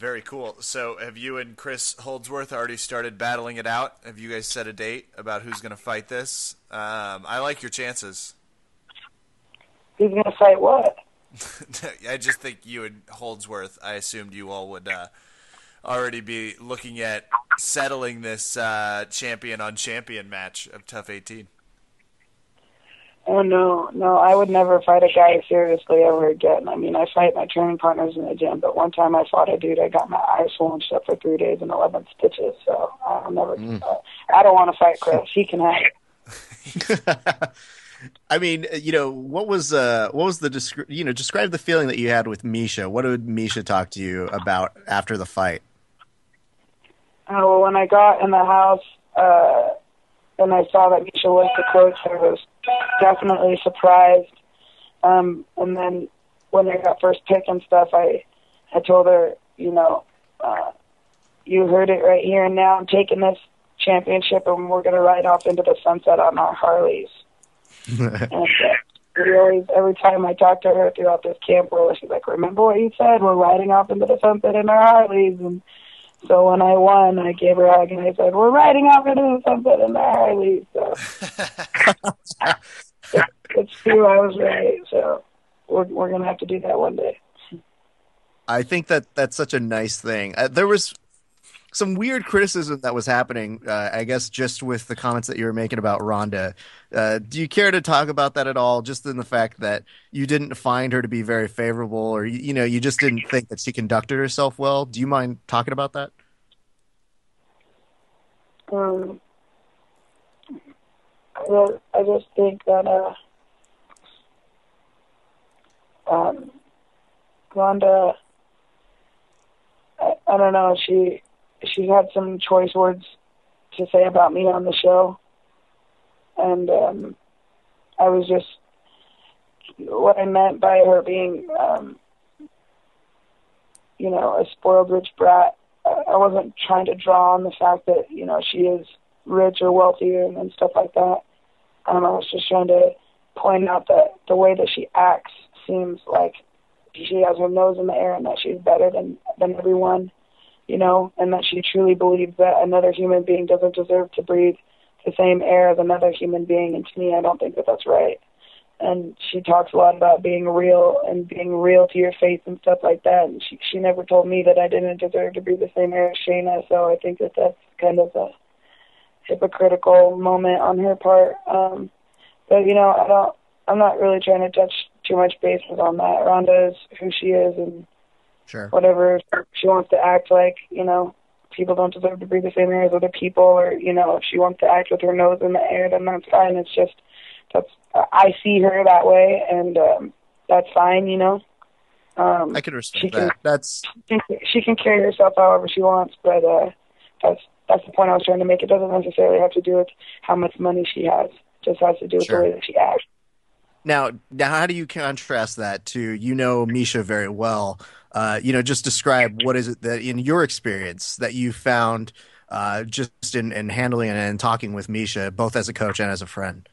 Very cool. So, have you and Chris Holdsworth already started battling it out? Have you guys set a date about who's going to fight this? Um, I like your chances. who's gonna fight what? I just think you and Holdsworth. I assumed you all would uh, already be looking at settling this uh, champion on champion match of TUF 18. Oh no, no, I would never fight a guy seriously ever again. I mean, I fight my training partners in the gym, but one time I fought a dude, I got my eyes swollen shut for three days and eleven stitches. So I'll never. Uh, I don't want to fight Chris. He can have. I mean, you know, what was uh, what was the descri- you know describe the feeling that you had with Misha? What did Misha talk to you about after the fight? Uh, well, when I got in the house uh, and I saw that Misha was the coach, I was definitely surprised. Um, and then when I got first pick and stuff, I I told her, you know, uh, you heard it right here and now. I'm taking this championship and we're going to ride off into the sunset on our Harleys. and uh, we always, every time I talk to her throughout this camp, where she's like, "Remember what you said? We're riding off into the sunset in our Harleys." And so when I won, I gave her a hug and I said, "We're riding off into the sunset in our Harleys." So it, it's true, I was right. So we're we're gonna have to do that one day. I think that that's such a nice thing. Uh, there was some weird criticism that was happening, uh, I guess, just with the comments that you were making about Ronda. Uh, do you care to talk about that at all? Just in the fact that you didn't find her to be very favorable, or you, know, you just didn't think that she conducted herself well. Do you mind talking about that? Um, well, I just think that uh, um, Ronda, I, I don't know, she she had some choice words to say about me on the show, and um, I was just what I meant by her being, um, you know, a spoiled rich brat. I wasn't trying to draw on the fact that you know she is rich or wealthy and, and stuff like that. Um, I was just trying to point out that the way that she acts seems like she has her nose in the air and that she's better than than everyone, you know, and that she truly believes that another human being doesn't deserve to breathe the same air as another human being. And to me, I don't think that that's right. And she talks a lot about being real and being real to your face and stuff like that. And she she never told me that I didn't deserve to breathe the same air as Shayna. So I think that that's kind of a hypocritical moment on her part. Um, but you know, I don't. I'm not really trying to touch too much bases on that. Ronda is who she is, and Sure. whatever she wants to act like. You know, people don't deserve to breathe the same air as other people, or you know, if she wants to act with her nose in the air, then that's fine. It's just that's I see her that way, and um, that's fine. You know. Um, I can respect she can- that. That's she can, carry herself however she wants, but uh, that's that's the point I was trying to make. It doesn't necessarily have to do with how much money she has. It just has to do with Sure. the way that she acts. Now, now, how do you contrast that to you know Misha very well? Uh, you know, just describe what is it that in your experience that you found uh, just in, in handling and talking with Misha, both as a coach and as a friend.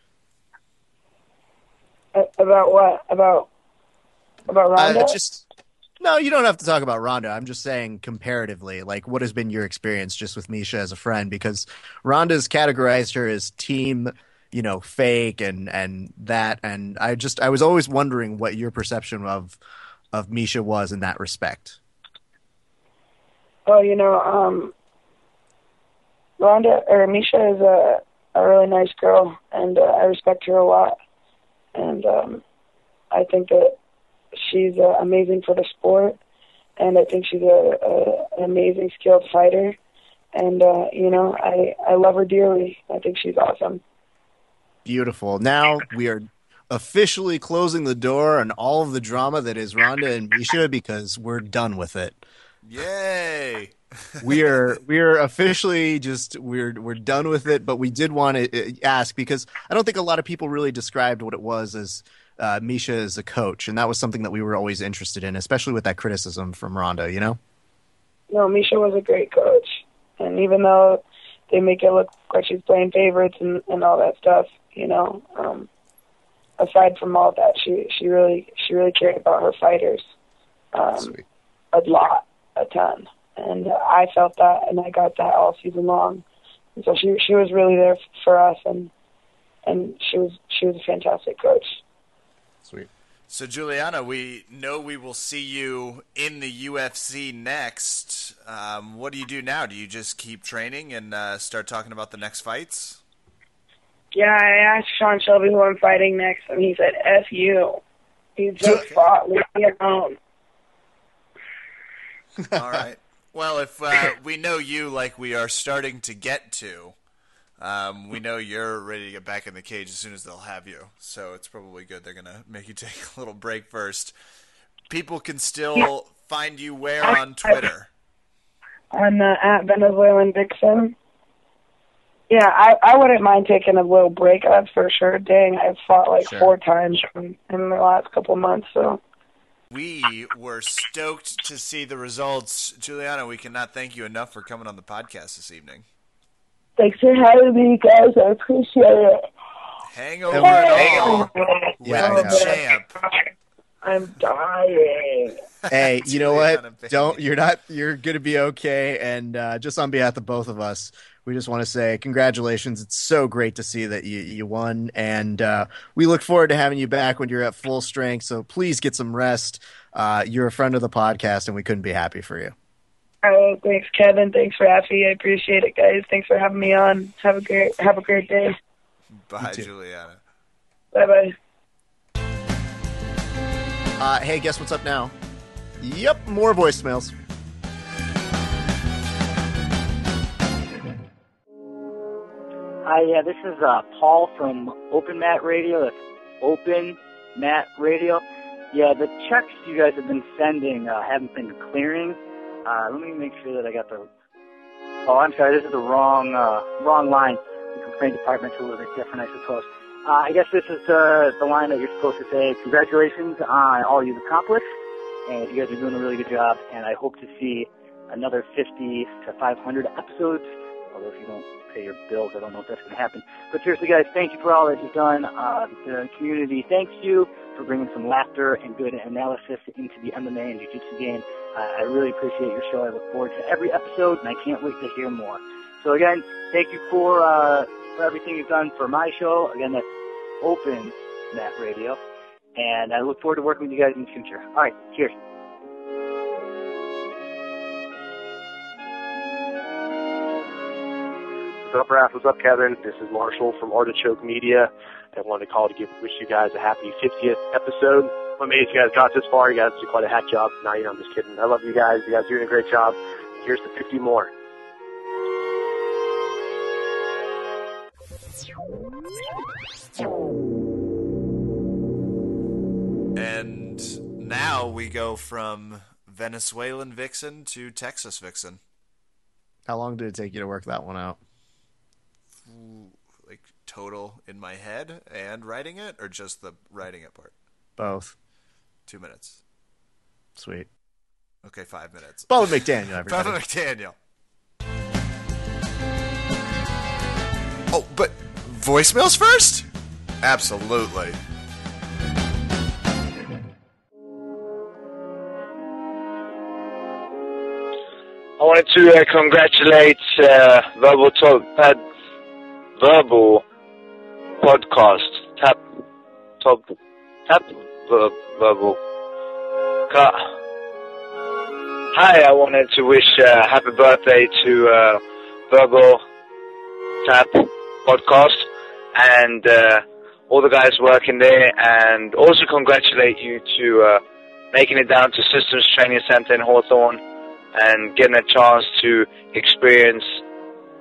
Uh, about what? About about Ronda? Uh, just no, you don't have to talk about Ronda. I'm just saying comparatively, like what has been your experience just with Misha as a friend? Because Ronda's categorized her as team, you know, fake and and that, and I just I was always wondering what your perception of of Misha was in that respect. Well, you know, um, Ronda or Misha is a a really nice girl, and uh, I respect her a lot. And um, I think that she's uh, amazing for the sport, and I think she's a, a an amazing skilled fighter. And uh, you know, I I love her dearly. I think she's awesome. Beautiful. Now we are officially closing the door on all of the drama that is Ronda and Misha because we're done with it. Yay! we are we are officially just we're we're done with it. But we did want to ask because I don't think a lot of people really described what it was as uh, Misha as a coach, and that was something that we were always interested in, especially with that criticism from Ronda. You know, No, Misha was a great coach, and even though they make it look like she's playing favorites and and all that stuff, you know, um, aside from all that, she she really she really cared about her fighters, um, a lot, a ton, and I felt that, and I got that all season long, and so she she was really there for us, and and she was she was a fantastic coach. Sweet. So, Juliana, we know we will see you in the UFC next. Um, what do you do now? Do you just keep training and uh, start talking about the next fights? Yeah, I asked Sean Shelby who I'm fighting next, and he said, "F you." He just fought. Leave me alone. All right. Well, if uh, we know you like we are starting to get to, um, we know you're ready to get back in the cage as soon as they'll have you. So it's probably good they're going to make you take a little break first. People can still find you where on Twitter? On uh, at Venezuelan Vixen. Yeah, I I wouldn't mind taking a little break. That's for sure. Dang, I've fought like Sure. four times in, in the last couple of months. So We were stoked to see the results. Juliana, we cannot thank you enough for coming on the podcast this evening. thanks for having me, guys. I appreciate it. Hangover and all. Yeah, Red champ. I'm dying. hey, you know what? Don't you're not you're gonna be okay. And uh, just on behalf of both of us, we just want to say congratulations. It's so great to see that you you won, and uh, we look forward to having you back when you're at full strength. So please get some rest. Uh, you're a friend of the podcast, and we couldn't be happy for you. Oh, thanks, Kevin. Thanks for having. I appreciate it, guys. Thanks for having me on. Have a great have a great day. Bye, Juliana. Bye bye. Uh, hey, guess what's up now? Yep, more voicemails. Hi, yeah, this is uh, Paul from Open Mat Radio. That's Open Mat Radio. Yeah, the checks you guys have been sending uh, haven't been clearing. Uh, let me make sure that I got the. Oh, I'm sorry. This is the wrong uh, wrong line. The explain departments a little bit different, I suppose. Uh, I guess this is the, the line that you're supposed to say, congratulations on all you've accomplished, and you guys are doing a really good job, and I hope to see another 50 to 500 episodes, although if you don't pay your bills, I don't know if that's going to happen. But seriously, guys, thank you for all that you've done. Uh, the community thanks you for bringing some laughter and good analysis into the MMA and Jiu-Jitsu game. Uh, I really appreciate your show. I look forward to every episode, and I can't wait to hear more. So again, thank you for uh, for everything you've done for my show. Again, that's Open Mat Radio, and I look forward to working with you guys in the future. All right, cheers. What's up, Raph? What's up, Kevin? This is Marshall from Artichoke Media. I wanted to call to give wish you guys a happy 50th episode. I'm amazed you guys got this far. You guys did quite a hack job. Nah, you know, I'm just kidding. I love you guys. You guys are doing a great job. Here's to 50 more. And now we go from Venezuelan vixen to Texas vixen. How long did it take you to work that one out? Like total in my head and writing it, or just the writing it part? Both. Two minutes. Sweet. Okay, five minutes. Bubba McDaniel, everybody. Bubba McDaniel. Oh, but voicemails first? Absolutely. I wanted to uh, congratulate uh, Verbal Talk, Pad, Verbal Podcast, Tap, Top, Tap, ver, Verbal. Ca- Hi, I wanted to wish uh, happy birthday to uh, Verbal Tap Podcast and uh, all the guys working there, and also congratulate you to uh, making it down to Systems Training Center in Hawthorne and getting a chance to experience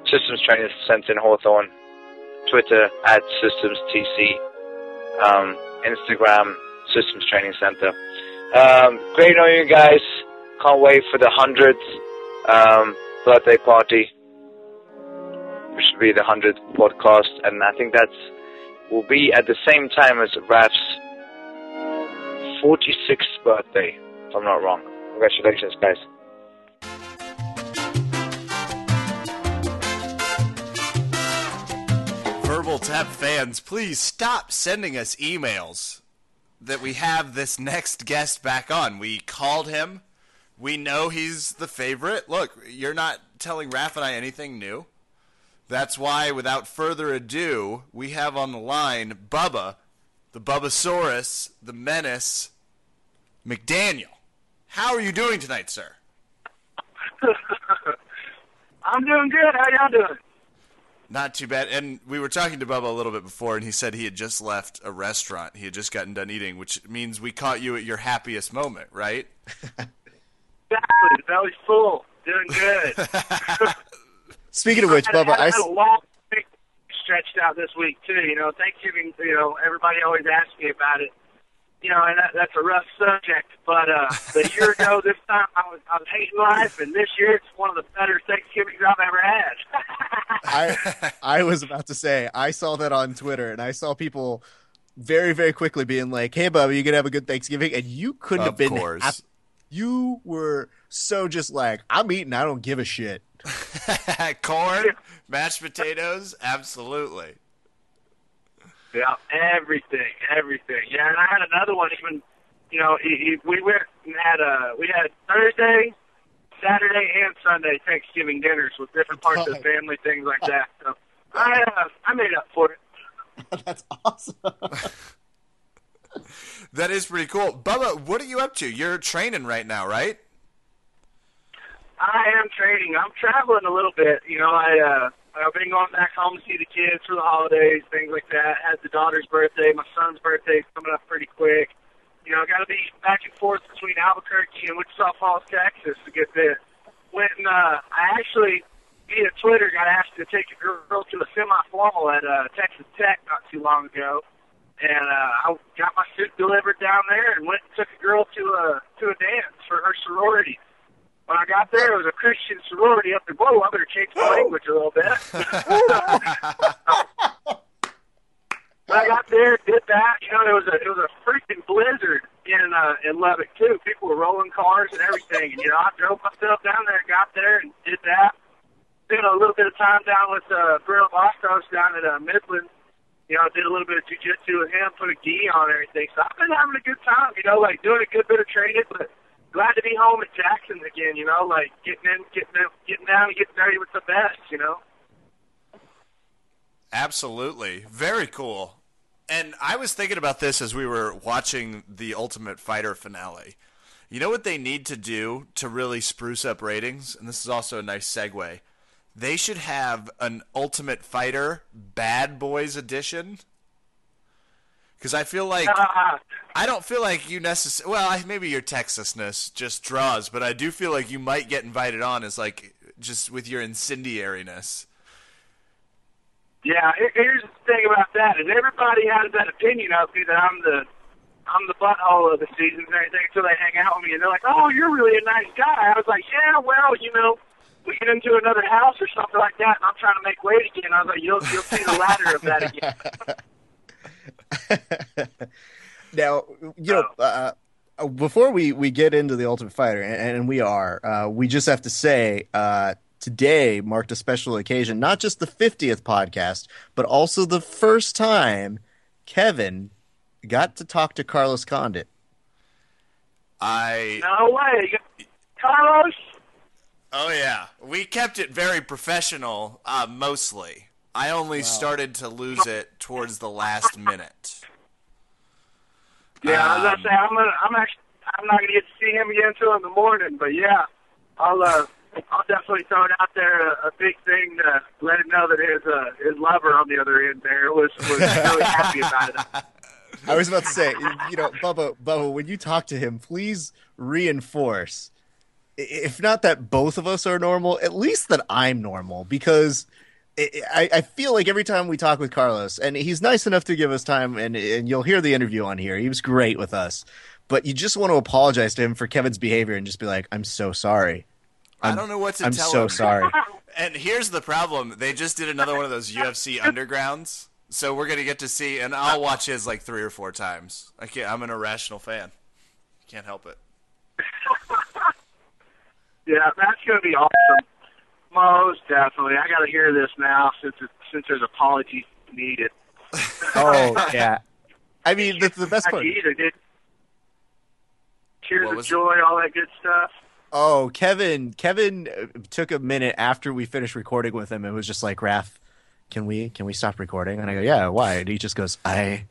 Systems Training Center in Hawthorne, Twitter at Systems TC, um, Instagram Systems Training Center. Um, great knowing you guys. Can't wait for the hundredth um, birthday party, which should be the hundredth podcast, and I think that's will be at the same time as Raph's 46th birthday, if I'm not wrong. Congratulations, guys. Verbal Tap fans, please stop sending us emails that we have this next guest back on. We called him. We know he's the favorite. Look, you're not telling Raph and I anything new. That's why, without further ado, we have on the line Bubba, the Bubbasaurus, the Menace, McDaniel. How are you doing tonight, sir? I'm doing good. How y'all doing? Not too bad. And we were talking to Bubba a little bit before, and he said he had just left a restaurant. He had just gotten done eating, which means we caught you at your happiest moment, right? Exactly. Belly's full. Doing good. Speaking of which, I had, Bubba, I I had s- a long week stretched out this week too. You know, Thanksgiving. You know, everybody always asks me about it. You know, and that, that's a rough subject. But uh, the year ago, this time I was I was hating life, and this year it's one of the better Thanksgivings I've ever had. I I was about to say I saw that on Twitter and I saw people very very quickly being like, "Hey, Bubba, you gonna have a good Thanksgiving?" And you couldn't Of have been. course. hap- you were so just like, "I'm eating. I don't give a shit." Corn, mashed potatoes, absolutely. Yeah, everything, everything. Yeah, and I had another one. Even, you know, he, he, we went and had uh we had Thursday, Saturday, and Sunday Thanksgiving dinners with different parts of the family, things like that. So I uh, I made up for it. That's awesome. That is pretty cool. Bubba, what are you up to? You're training right now, right? I am training. I'm traveling a little bit. You know, I uh I've been going back home to see the kids for the holidays, things like that. Had the daughter's birthday, my son's birthday's coming up pretty quick. You know, I got to be back and forth between Albuquerque and Wichita Falls, Texas to get there. Went and uh, I actually via Twitter got asked to take a girl to a semi-formal at uh, Texas Tech not too long ago, and uh, I got my suit delivered down there and went and took a girl to a to a dance for her sorority. When I got there, it was a Christian sorority up there. Whoa, I better change my language a little bit. When I got there, did that. You know, it was a it was a freaking blizzard in uh, in Lubbock too. People were rolling cars and everything. And you know, I drove myself down there, got there, and did that. Spent a little bit of time down with uh, Bruno Bastos down at uh, Midland. You know, did a little bit of jujitsu with him, put a gi on and everything. So I've been having a good time. You know, like doing a good bit of training, but glad to be home at Jackson's again. You know, like getting in, getting in, getting down, and getting dirty with the best. You know. Absolutely. Very cool. And I was thinking about this as we were watching the Ultimate Fighter finale. You know what they need to do to really spruce up ratings? And this is also a nice segue. They should have an Ultimate Fighter Bad Boys edition. Because I feel like uh-huh. I don't feel like you necessarily. Well, I- maybe your Texasness just draws, but I do feel like you might get invited on as like just with your incendiariness. Yeah, here's the thing about that is everybody has that opinion of me that I'm the I'm the butthole of the season and everything until they hang out with me and they're like, "Oh, you're really a nice guy." I was like, "Yeah, well, you know, we get into another house or something like that, and I'm trying to make weight again." I was like, "You'll you'll see the ladder of that again." Now, you know, uh, uh, before we, we get into the Ultimate Fighter, and, and we are, uh, we just have to say uh, today marked a special occasion, not just the 50th podcast, but also the first time Kevin got to talk to Carlos Condit. I No way, Carlos. Oh yeah, we kept it very professional, uh, mostly. I only started to lose it towards the last minute. Yeah, I was Um, gonna say I'm gonna I'm actually I'm not gonna get to see him again until in the morning, but yeah, I'll uh I'll definitely throw it out there a, a big thing to let him know that his uh his lover on the other end there was was really happy about it. I was about to say, you know, Bubba, Bubba, when you talk to him, please reinforce, if not that both of us are normal, at least that I'm normal, because I, I I feel like every time we talk with Carlos, and he's nice enough to give us time, and and you'll hear the interview on here. He was great with us, but you just want to apologize to him for Kevin's behavior and just be like, "I'm so sorry." I I'm- don't know what to I'm tell so him. sorry. And here's the problem: they just did another one of those UFC undergrounds, so we're gonna get to see, and I'll watch his like three or four times. I can't. I'm an irrational fan. Can't help it. Yeah, that's gonna be awesome. Most definitely. I gotta hear this now since it, since there's apologies needed. Oh yeah, I mean that's the best I part. either did. Tears What of was it? joy, all that good stuff. Oh, Kevin! Kevin uh, took a minute after we finished recording with him and was just like, "Raph, can we can we stop recording?" And I go, "Yeah, why?" And he just goes, "I,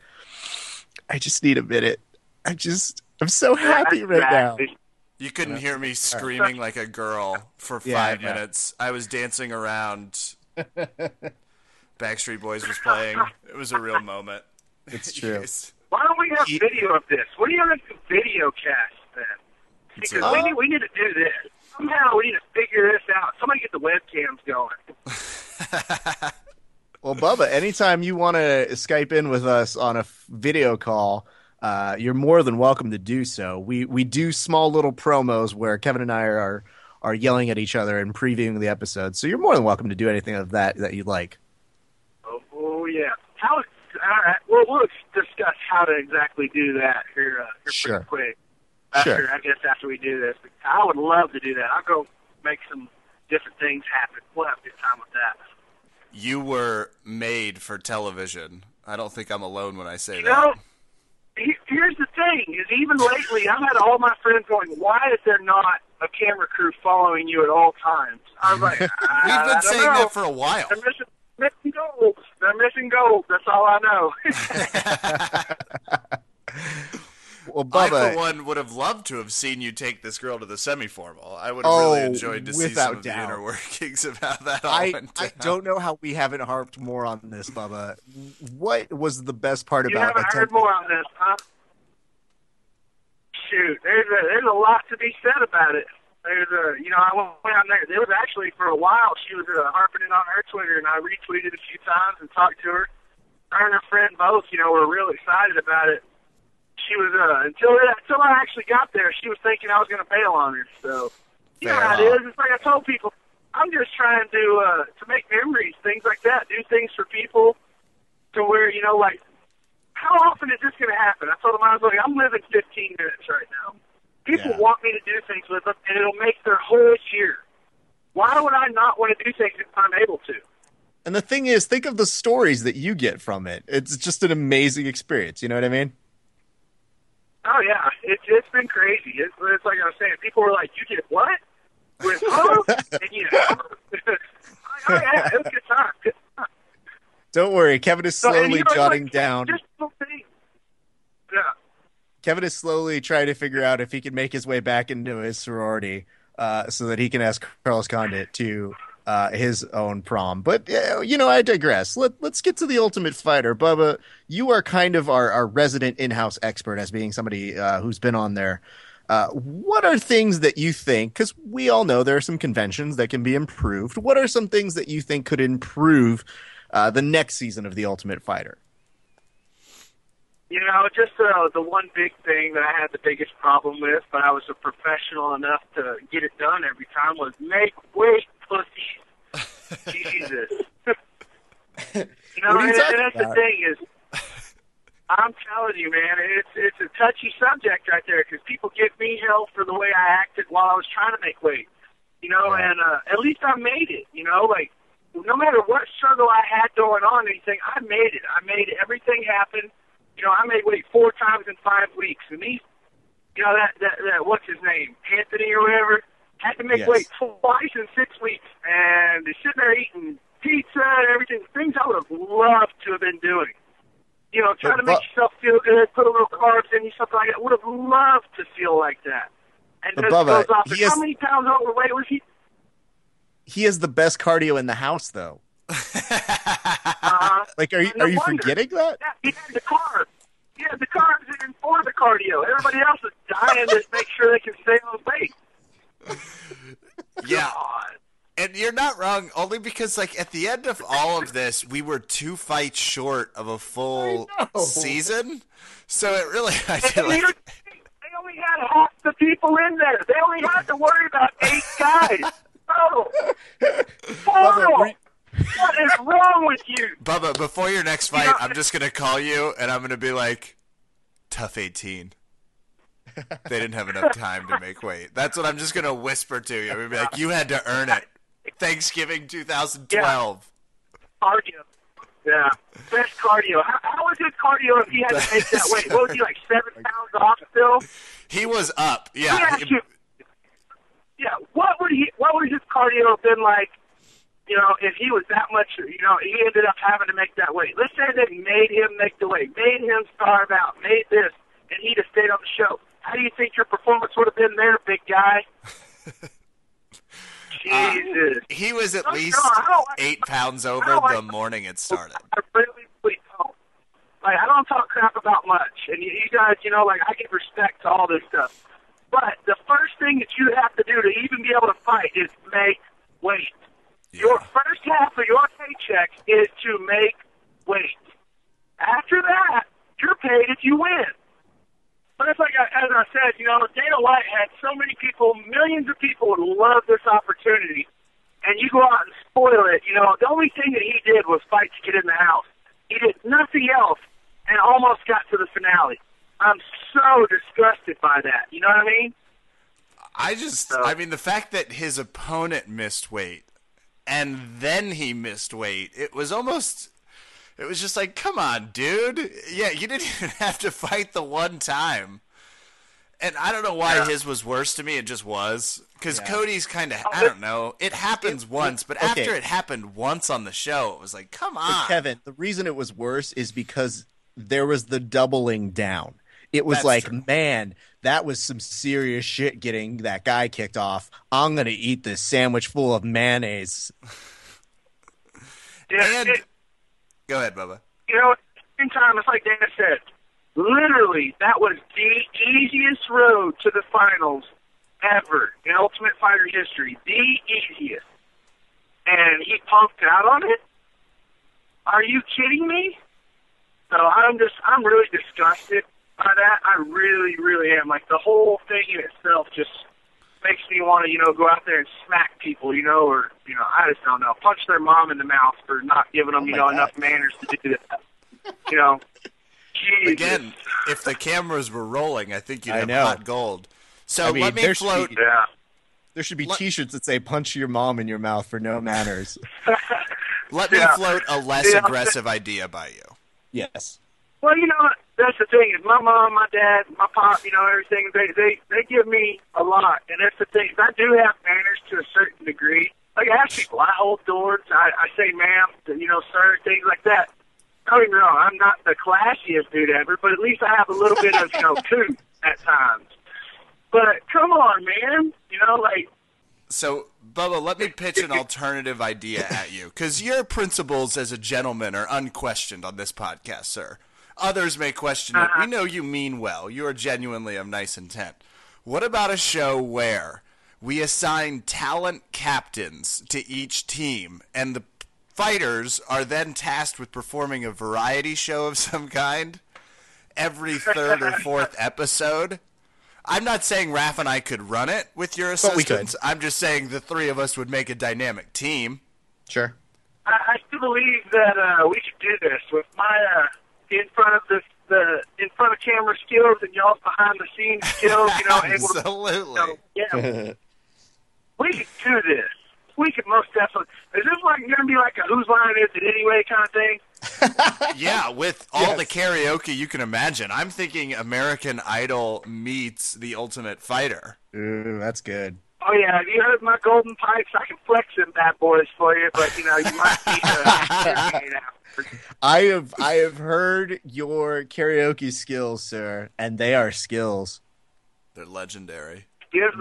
I just need a minute. I just, I'm so happy right now." You couldn't hear me screaming like a girl for five Yeah, yeah. minutes. I was dancing around. Backstreet Boys was playing. It was a real moment. It's true. Yes. Why don't we have video of this? What do you have to video cast then? Because Uh, we need we need to do this. Somehow we need to figure this out. Somebody get the webcams going. Well, Bubba, anytime you want to Skype in with us on a f- video call, uh, you're more than welcome to do so. We we do small little promos where Kevin and I are are yelling at each other and previewing the episode. So you're more than welcome to do anything of that that you'd like. Oh, oh yeah. How? All right. Well, we'll discuss how to exactly do that here, uh, here Sure. pretty quick. After Sure. I guess after we do this, I would love to do that. I'll go make some different things happen. We'll have a good time with that. You were made for television. I don't think I'm alone when I say You that. know, he- here's the thing: is even lately, I've had all my friends going, "Why is there not a camera crew following you at all times?" I was like, We've been don't saying know. that for a while. They're missing, missing gold. They're missing gold. That's all I know. Well, I, Bubba, for one, would have loved to have seen you take this girl to the semi-formal. I would have Oh, really enjoyed to see without some of doubt. the inner workings of how that all I, went I don't know how we haven't harped more on this, Bubba. What was the best part you about haven't heard more on this, huh? Shoot, there's a there's a lot to be said about it. There's a you know I went down there. There was actually for a while she was uh, harping it on her Twitter, and I retweeted a few times and talked to her. Her and her friend both, you know, were real excited about it. She was uh until until I actually got there, she was thinking I was going to bail on her. So you know how it enough. It's like I told people, I'm just trying to uh to make memories, things like that, do things for people to where you know like how often is this going to happen? I told him, I was like, I'm living 15 minutes right now. People Yeah. want me to do things with them, and it'll make their whole year. Why would I not want to do things if I'm able to? And the thing is, think of the stories that you get from it. It's just an amazing experience. You know what I mean? Oh yeah, it's it's been crazy. It's, it's like I was saying. People were like, "You did what?" With huh? and you know, oh yeah, it was a good time. Good time. Don't worry, Kevin is So, slowly you know, jotting like, down. Just little things. Yeah. Kevin is slowly trying to figure out if he can make his way back into his sorority, uh, so that he can ask Carlos Condit to uh, his own prom. But uh, you know, I digress. Let Let's get to the Ultimate Fighter, Bubba. You are kind of our, our resident in-house expert, as being somebody uh, who's been on there. Uh, what are things that you think? Because we all know there are some conventions that can be improved. What are some things that you think could improve uh, the next season of the Ultimate Fighter? You know, just uh, the one big thing that I had the biggest problem with, but I was a professional enough to get it done every time, was make weight pussies. Jesus. you know, What are you and, and that's about? the thing is, I'm telling you, man, it's it's a touchy subject right there because people give me hell for the way I acted while I was trying to make weight. You know, and uh, at least I made it. You know, like no matter what struggle I had going on, anything, I made it. I made everything happen. You know, I made weight four times in five weeks, and these, you know, that that, that what's his name, Anthony or whatever, had to make Yes. weight twice in six weeks, and they're sitting there eating pizza and everything, things I would have loved to have been doing. You know, trying to But- make yourself feel good, put a little carbs in you, something like that. Would have loved to feel like that. And But just Bubba, goes off. he How is- many pounds overweight was he? He has the best cardio in the house, though. Uh, Like, are you are you wonder. forgetting that? Yeah, he had the carbs. He had the carbs in for the cardio. Everybody else is dying to make sure they can stay on weight. Yeah. And you're not wrong, only because like at the end of all of this, we were two fights short of a full season. So it really I feel And like they only had half the people in there. They only had to worry about eight guys. Oh, total. What is wrong with you? Bubba, before your next fight, I'm just gonna call you and I'm gonna be like, TUF 18. They didn't have enough time to make weight. That's what I'm just gonna whisper to you. I'm gonna be like, you had to earn it. Thanksgiving 2012. Cardio. Yeah, best cardio. How, how was his cardio if he had to make that weight? What was he like seven pounds off still? He was up. Yeah. Yeah, what would he? What would his cardio have been like? You know, if he was that much, you know, he ended up having to make that weight. Let's say they made him make the weight, made him starve out, made this, and he'd have stayed on the show. How do you think your performance would have been there, big guy? Jesus. Uh, he was at no, least I like- eight pounds over the morning it started. I really, really don't. Like, I don't talk crap about much, and you, you guys, you know, like I give respect to all this stuff. But the first thing that you have to do to even be able to fight is make weight. Your first half of your paycheck is to make weight. After that, you're paid if you win. But it's like, I, as I said, you know, Dana White had so many people, millions of people would love this opportunity, and you go out and spoil it. You know, the only thing that he did was fight to get in the house. He did nothing else, and almost got to the finale. I'm so disgusted by that. You know what I mean? I just, I mean, the fact that his opponent missed weight and then he missed weight, it was almost, it was just like, come on, dude. Yeah, you didn't even have to fight the one time. And I don't know why his was worse to me. It just was. Because Yeah. Cody's kind of, oh, I don't know. It happens once, but okay. after it happened once on the show, it was like, come But on. Kevin, the reason it was worse is because there was the doubling down. It was That's like, man, that was some serious shit getting that guy kicked off. I'm going to eat this sandwich full of mayonnaise. Yeah, And, it- go ahead, Bubba. you know, at the same time, it's like Dana said, literally, that was the easiest road to the finals ever in Ultimate Fighter history. The easiest. And he punked out on it? Are you kidding me? So I'm just, I'm really disgusted by that. I really, really am. Like, the whole thing in itself just makes me want to, you know, go out there and smack people, you know, or, you know, I just don't know, punch their mom in the mouth for not giving them, oh you know, enough manners to do that. You know, again, if the cameras were rolling, I think you'd I have know. hot gold. So I mean, let me there should float. be- There should be Let- T-shirts that say "Punch your mom in your mouth for no manners." Let me Yeah. float a less Yeah. aggressive idea by you. yes. Well, you know, what? That's the thing is my mom, my dad, my pop, you know, everything. They they they give me a lot, and that's the thing. I do have manners to a certain degree. Like I ask people, I hold doors. I, I say, "Ma'am," you know, "Sir," things like that. Don't get me wrong. I'm not the classiest dude ever, but at least I have a little bit of you know coup at times. But come on, man. You know, like So, Bubba, let me pitch an alternative idea at you, because your principles as a gentleman are unquestioned on this podcast, sir. Others may question it. We know you mean well. You are genuinely of nice intent. What about a show where we assign talent captains to each team, and the fighters are then tasked with performing a variety show of some kind every third or fourth episode? I'm not saying Raph and I could run it with your But we could. assistance. I'm just saying the three of us would make a dynamic team. Sure. I, I still believe that uh, we should do this with my uh, in front of the the in front of camera skills and y'all's behind the scenes skills. You know, able to, Absolutely. yeah, we could do this. We could most definitely. Is this like going to be like a whose line is it anyway kind of thing? yeah, with all the karaoke you can imagine. I'm thinking American Idol meets The Ultimate Fighter. Ooh, that's good. Oh yeah, have you heard my golden pipes? I can flex them bad boys for you, but you know you might need to. you know. I have I have heard your karaoke skills, sir, and they are skills. They're legendary. Gives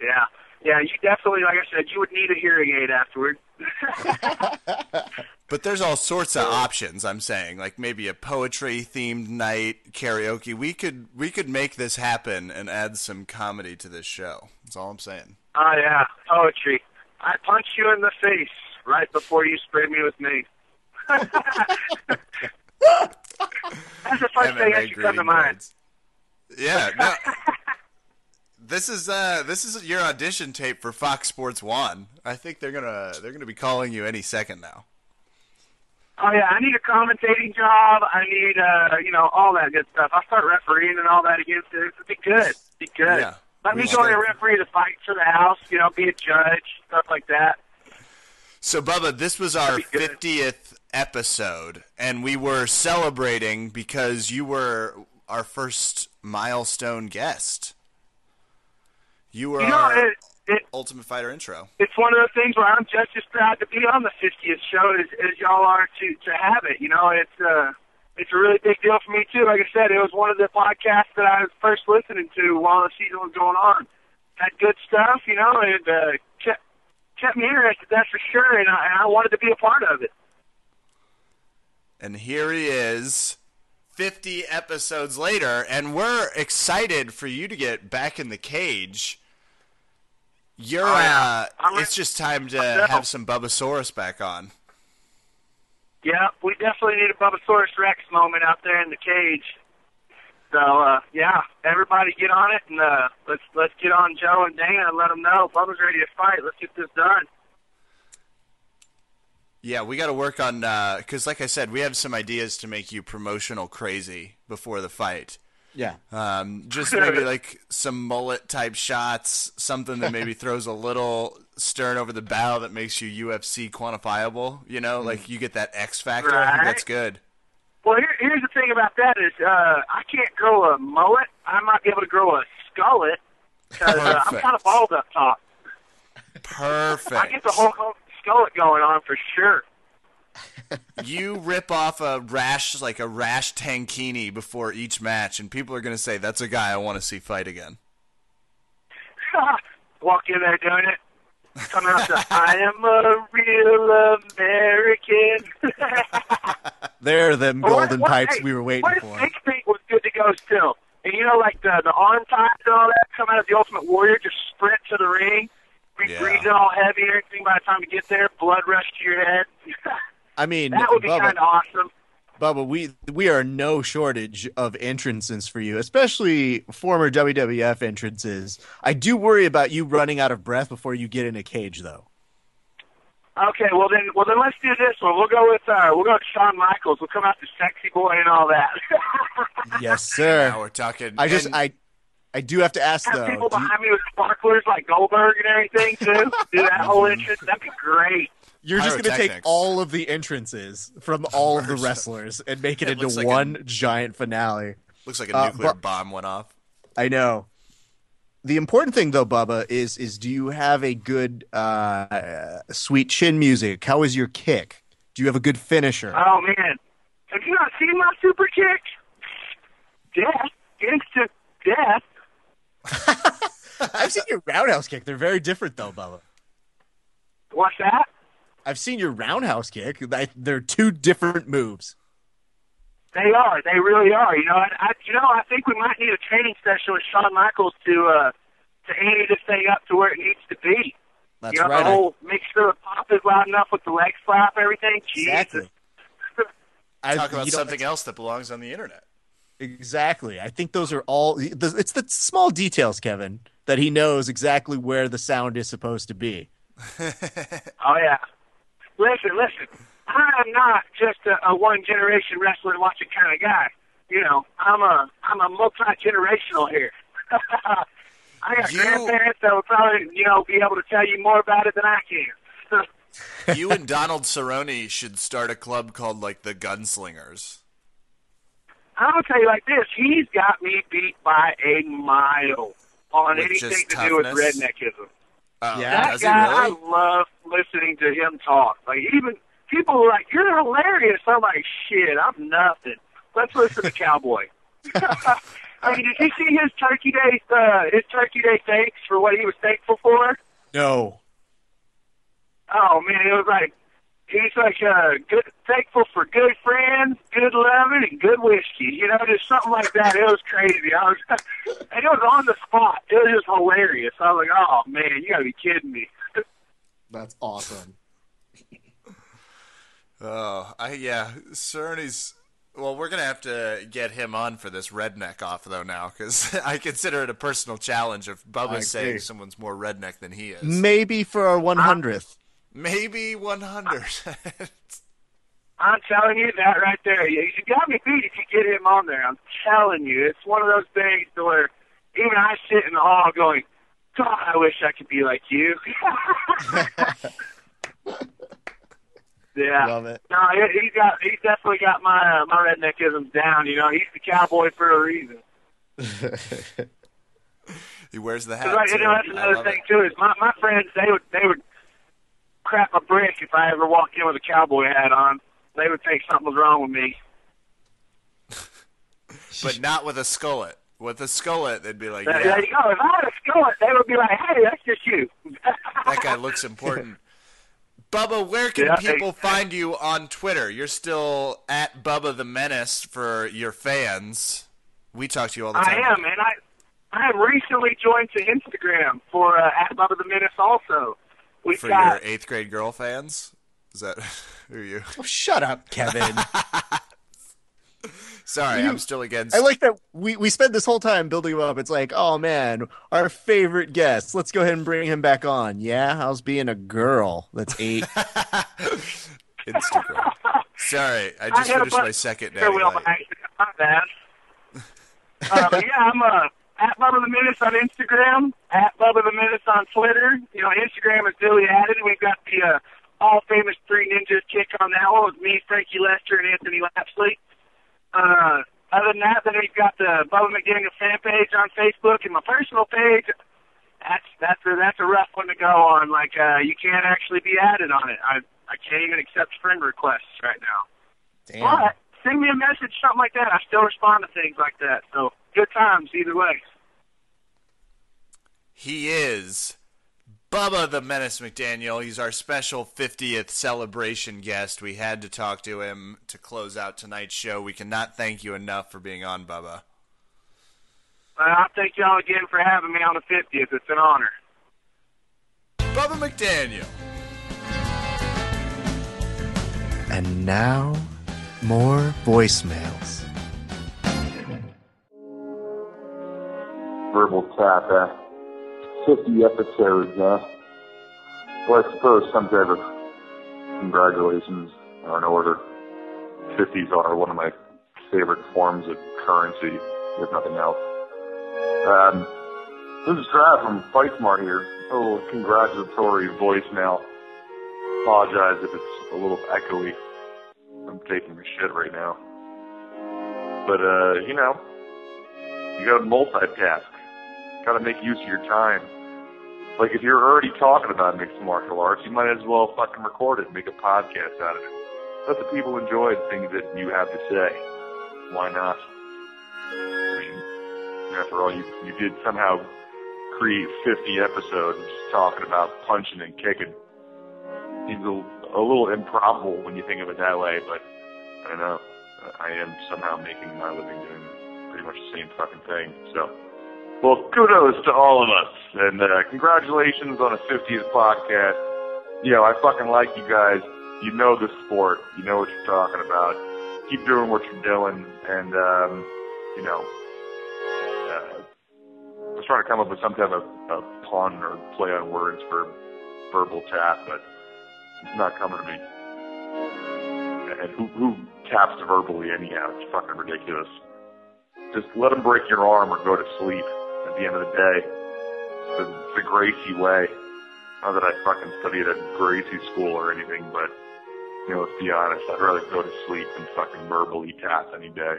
yeah, yeah. You definitely, like I said, you would need a hearing aid afterward. But there's all sorts of options. I'm saying, like maybe a poetry themed night, karaoke. We could we could make this happen and add some comedy to this show. That's all I'm saying. Oh yeah, poetry. I punch you in the face right before you spray me with me. That's the first thing that MMA should come to mind. cards. Yeah. No, this is uh this is your audition tape for Fox Sports One. I think they're gonna they're gonna be calling you any second now. Oh yeah, I need a commentating job. I need uh, you know, all that good stuff. I'll start refereeing and all that against it. It'd be good. Be good. Yeah. Let me go and referee the fight for the house. You know, be a judge, stuff like that. So, Bubba, this was our 50th episode, and we were celebrating because you were our first milestone guest. You were You know, our it, it, Ultimate Fighter intro. it's one of those things where I'm just as proud to be on the 50th show as, as y'all are to to have it. You know, it's uh, it's a really big deal for me too. Like I said, it was one of the podcasts that I was first listening to while the season was going on. Had good stuff, you know, and uh, kept kept me interested. That's for sure, and I, and I wanted to be a part of it. And here he is, 50 episodes later, and we're excited for you to get back in the cage. You're, Oh, yeah. uh, it's just time to have some Bubbasaurus back on. Yeah, we definitely need a Bubbasaurus Rex moment out there in the cage. So uh, yeah, everybody get on it and uh, let's let's get on Joe and Dana and let them know Bubba's ready to fight. Let's get this done. Yeah, we got to work on because, like I said, we have some ideas to make you promotional crazy before the fight. Yeah. Um, just maybe like some mullet type shots, something that maybe throws a little stern over the bow that makes you UFC quantifiable. You know, like you get that X factor. I think that's good. Well, here, here's the thing about that is uh, I can't grow a mullet. I might be able to grow a skullet because uh, I'm kind of bald up top. Perfect. I get the whole whole skullet going on for sure. You rip off a rash like a rash tankini before each match, and people are going to say that's a guy I want to see fight again. Walk in there doing it. Come out to I am a real American. They're them Or what- golden what- pipes hey, we were waiting what if for. Big Feet was good to go still? And you know, like the the arm ties and all that come out of the Ultimate Warrior, just sprint to the ring, be Yeah. breathing all heavy and everything. By the time you get there, blood rush to your head. I mean, that would be kind of awesome. Bubba, we we are no shortage of entrances for you, especially former WWF entrances. I do worry about you running out of breath before you get in a cage, though. Okay, well then, well then, let's do this one. We'll go with uh, we'll go with Shawn Michaels. We'll come out to Sexy Boy and all that. Yes, sir. Now we're talking. I just and- I I do have to ask Have though. people do you- behind me with sparklers like Goldberg and everything too. do that whole entrance. That'd be great. You're just going to take all of the entrances from all of the wrestlers and make it It into like one giant finale. looks like a Uh, nuclear but- bomb went off. I know. The important thing, though, Bubba, is is do you have a good uh, sweet chin music? How is your kick? Do you have a good finisher? Oh man, have you not seen my super kick? Death, instant death. I've seen your roundhouse kick. They're very different, though, Bubba. What's that? I've seen your roundhouse kick. They- They're two different moves. They are. They really are. You know, I, I you know, I think we might need a training session with Shawn Michaels to uh to ante this thing up to where it needs to be. That's you know, right. the whole make sure the pop is loud enough with the leg slap, everything. Exactly. Jesus. I- Talk about something else that belongs on the internet. Exactly. I think those are all. It's the small details, Kevin, that he knows exactly where the sound is supposed to be. Oh yeah. Listen, listen. I am not just a, a one generation wrestler watching kind of guy. You know, I'm a I'm a multi generational here. I got You- grandparents that will probably you know be able to tell you more about it than I can. you and Donald Cerrone should start a club called like the Gunslingers. I'll tell you like this: he's got me beat by a mile on With anything to do with toughness? Redneckism. Oh, that guy, really? I love listening to him talk. Like even people are like, "You're hilarious." I'm like, "Shit, I'm nothing." Let's listen to Cowboy. I mean, did you see his Turkey Day? Uh, his Turkey Day thanks for what he was thankful for? No. Oh man, it was like he's like uh, good, thankful for good friends, good loving, and good whiskey. You know, just something like that. It was crazy. I was, and it was on the spot. It was just hilarious. I was like, oh man, you gotta be kidding me. That's awesome. Oh, I yeah, Cerrone's. Well, we're gonna have to get him on for this redneck off though now, because I consider it a personal challenge if I agree. Bubba's saying someone's more redneck than he is. Maybe for our 100th. Maybe 100. I'm telling you that right there. You, you got me beat if you get him on there. I'm telling you, it's one of those things where even I sit in the hall going, God, I wish I could be like you. yeah. Love it. No, he, he's got he's definitely got my uh, my redneckisms down. You know, he's the cowboy for a reason. he wears the hat. like, you know, that's another thing it. too. Is my my friends they would they would crap a brick if I ever walked in with a cowboy hat on. They would think something was wrong with me. but not with a skullet. With a skullet, they'd be like, "Yeah, you go. If I had a skillet, they would be like, "Hey, that's just you." that guy looks important." Bubba, where can Yeah, people find you on Twitter? You're still at Bubba the Menace for your fans. We talk to you all the time. I am, and I I have recently joined to Instagram for uh, at Bubba the Menace. Also, we've for got your eighth grade girl fans. Is that who are you? Oh, shut up, Kevin. Sorry, You- I'm still against. I like that we, we spent this whole time building him up. It's like, oh man, our favorite guest. Let's go ahead and bring him back on. Yeah, how's being a girl that's eight? Instagram. Sorry, I just I finished my second There daddy will light. be. My bad. uh, yeah, I'm uh, at Bubba the Menace on Instagram, at Bubba the Menace on Twitter. You know, Instagram is newly added. We've got the uh, all famous Three Ninjas kick on that one with me, Frankie Lester, and Anthony Lapsley. Uh, other than that, then we've got the Bubba McDaniel fan page on Facebook and my personal page. That's that's a, that's a rough one to go on. Like uh, you can't actually be added on it. I I can't even accept friend requests right now. Damn. But send me a message, something like that. I still respond to things like that. So good times either way. He is Bubba the Menace McDaniel. He's our special 50th celebration guest. We had to talk to him to close out tonight's show. We cannot thank you enough for being on, Bubba. Uh, I thank y'all again for having me on the 50th. It's an honor. Bubba McDaniel. and now, more voicemails. Verbal Tap, uh, 50 episodes, uh, well, I suppose some type of congratulations are in order. 50s are one of my favorite forms of currency, if nothing else. Um, this is Trav from Fight Smart here. Little congratulatory voicemail. Apologize if it's a little echoey. I'm taking a shit right now. But, uh, you know, you gotta multitask. Gotta make use of your time. Like, if you're already talking about mixed martial arts, you might as well fucking record it make a podcast out of it. Let the people enjoy the things that you have to say. Why not? I mean, after all, you, you did somehow create 50 episodes talking about punching and kicking. Seems a, a little improbable when you think of it that way, but I don't know. I am somehow making my living doing pretty much the same fucking thing. So, well, kudos to all of us, and uh, congratulations on a 50th podcast. You know, I fucking like you guys. You know the sport. You know what you're talking about. Keep doing what you're doing, and um, you know, uh, I was trying to come up with some type of, of pun or play on words for verbal tap, but it's not coming to me. And who, who taps verbally anyhow? It's fucking ridiculous. Just let them break your arm or go to sleep at the end of the day. The, it's the Gracie way. Not that I fucking studied at Gracie school or anything, but, you know, let's be honest, I'd rather go to sleep than fucking verbally tap any day.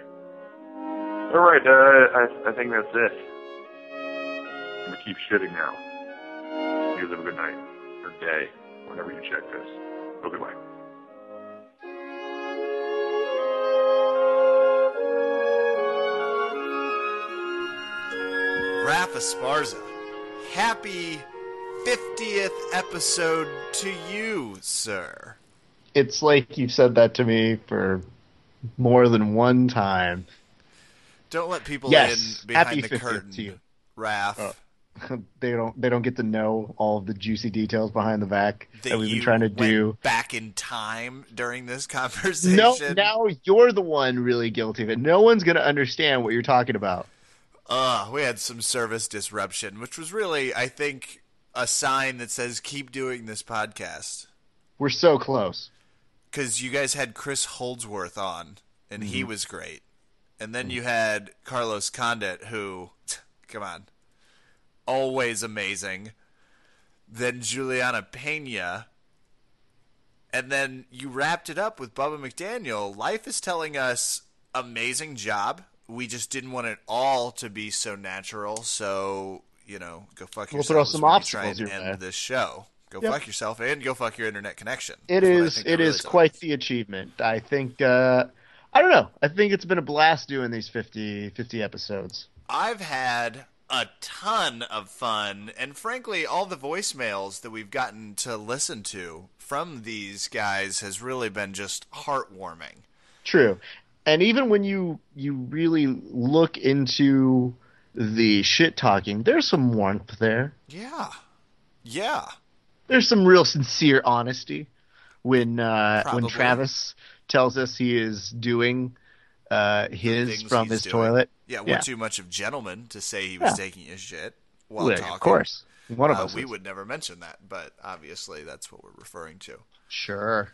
Alright, uh, I, I think that's it. I'm gonna keep shitting now. You guys have a good night, or day, whenever you check this. Go goodbye. Raph Esparza, happy 50th episode to you, sir. It's like you've said that to me for more than one time. Don't let people Yes, in behind happy the 50th curtain, to you. Raph. Uh, oh. they don't they don't get to know all of the juicy details behind the back that, that we've been trying to went do. back in time during this conversation. No, now you're the one really guilty of it. No one's going to understand what you're talking about. Uh, we had some service disruption, which was really, I think, a sign that says keep doing this podcast. We're so close. Because you guys had Chris Holdsworth on, and he Mhm. was great. And then you had Carlos Condit, who, come on, always amazing. Then Julianna Peña. And then you wrapped it up with Bubba McDaniel. Life is telling us amazing job. We just didn't want it all to be so natural. So, you know, go fuck yourself. We'll throw some obstacles try and way. end this show. Go Yep. fuck yourself and go fuck your internet connection. It That's what I is it they're is really quite the achievement. I think uh I don't know. I think it's been a blast doing these 50, 50 episodes. I've had a ton of fun, and frankly, all the voicemails that we've gotten to listen to from these guys has really been just heartwarming. True. And even when you you really look into the shit talking, there's some warmth there. Yeah. Yeah. There's some real sincere honesty when uh, when Travis tells us he is doing uh, his from his doing. toilet. Yeah, we're too much of gentlemen to say he was Yeah. taking his shit while talking. of course. One of Uh, us We is. would never mention that, but obviously that's what we're referring to. Sure.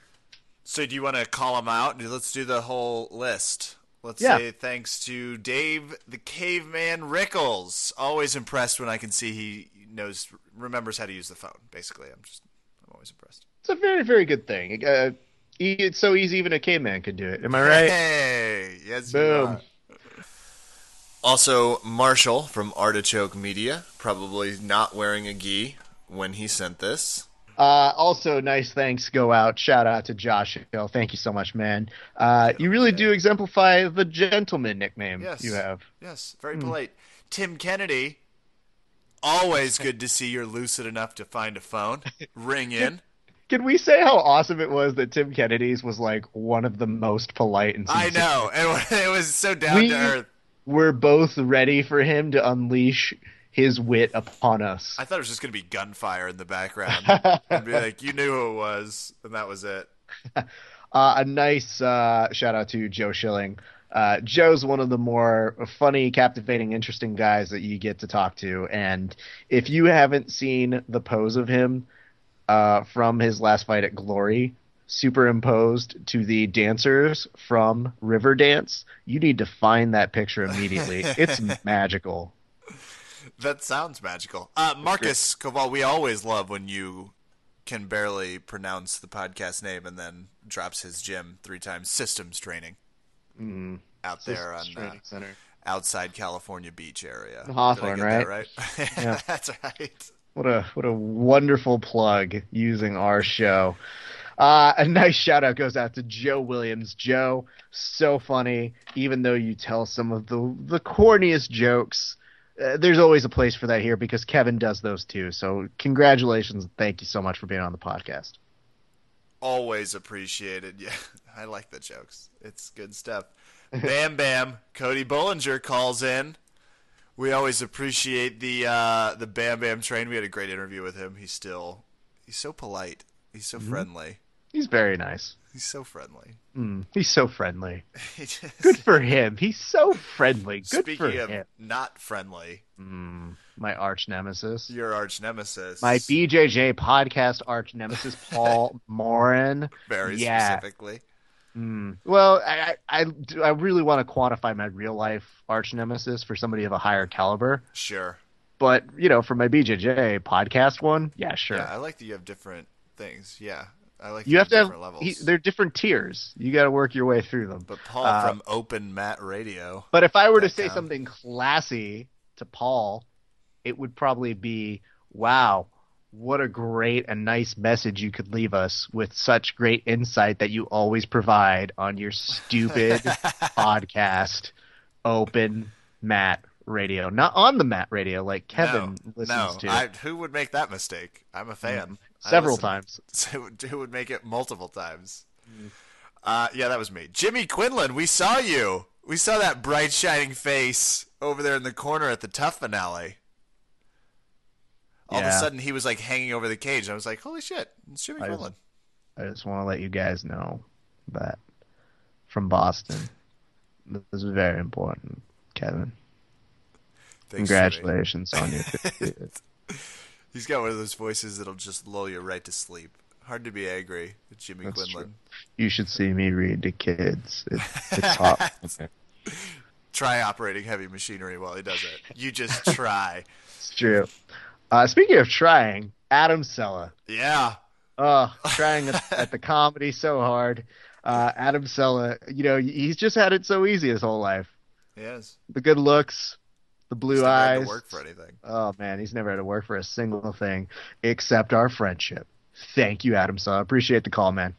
So do you want to call them out? Let's do the whole list. Let's Yeah. say thanks to Dave the Caveman Rickels. Always impressed when I can see he knows remembers how to use the phone. Basically, I'm just I'm always impressed. It's a very very good thing. Uh, it's so easy even a caveman could do it. Am I right? Hey, yes, you Boom. Also, Marshall from Artichoke Media, probably not wearing a gi when he sent this. Uh, also, nice thanks go out. Shout out to Josh Hill. Thank you so much, man. Uh, you really do exemplify the gentleman nickname Yes. you have. Yes, very Hmm. polite. Tim Kennedy, always good to see you're lucid enough to find a phone. Ring in. Can we say how awesome it was that Tim Kennedy's was like one of the most polite and I know. It, it was so down we to earth. We're both ready for him to unleash his wit upon us. I thought it was just going to be gunfire in the background. and be like, you knew who it was, and that was it. Uh, a nice uh, shout out to Joe Schilling. Uh, Joe's one of the more funny, captivating, interesting guys that you get to talk to. And if you haven't seen the pose of him uh, from his last fight at Glory, superimposed to the dancers from Riverdance, you need to find that picture immediately. it's magical. That sounds magical. Uh, Marcus Kowal, we always love when you can barely pronounce the podcast name and then drops his gym three times. Systems training Mm. out there on Systems uh, Center. outside California Beach area. Hawthorne, Did I get right? That right? Yeah. That's right. What a what a wonderful plug using our show. Uh, a nice shout out goes out to Joe Williams. Joe, so funny. Even though you tell some of the the corniest jokes, uh, there's always a place for that here because Kevin does those too. So congratulations and thank you so much for being on the podcast. Always appreciated. Yeah, I like the jokes. It's good stuff. Bam Bam. Cody Bollinger calls in. We always appreciate the uh, the Bam Bam train. We had a great interview with him. He's still he's so polite. He's so Mhm. friendly. He's very nice. He's so friendly. Mm, he's so friendly. He just- Good for him. He's so friendly. Good for Speaking of him. not friendly, Mm, my arch nemesis. your arch nemesis. My BJJ podcast arch nemesis, Paul Morin. very yeah. specifically. Mm. Well, I, I, I I really want to quantify my real life arch nemesis for somebody of a higher caliber. Sure. But, you know, for my BJJ podcast one, yeah, sure. Yeah, I like that you have different things. Yeah, I like. you have to have, different levels. he, they're different tiers. You got to work your way through them. But Paul Uh, from Open Mat Radio. But if I were to say count. something classy to Paul, it would probably be, "Wow, what a great and nice message you could leave us with such great insight that you always provide on your stupid podcast, Open Mat Radio, not on the Mat Radio like Kevin no, listens no, to I, who would make that mistake? I'm a fan. I several listen- times. So who would make it multiple times? Uh, yeah, that was me. Jimmy Quinlan, we saw you. We saw that bright shining face over there in the corner at the TUF finale. All of a sudden, he was like hanging over the cage. I was like, "Holy shit, it's Jimmy I Quinlan!" I just want to let you guys know that from Boston, this is very important, Kevin. Thanks, Jimmy. Congratulations on your 50th. He's got one of those voices that'll just lull you right to sleep. Hard to be angry with Jimmy That's Quinlan. You should see me read to kids. It, it's hot. Okay. Try operating heavy machinery while he does it. You just try. It's true. Uh, speaking of trying, Adam Cella. yeah. Oh, trying at, at the comedy so hard. Uh, Adam Cella, you know, he's just had it so easy his whole life. Yes. The good looks, the blue He's never had eyes. to work for anything. Oh man, he's never had to work for a single thing except our friendship. Thank you, Adam Cella. Appreciate the call, man.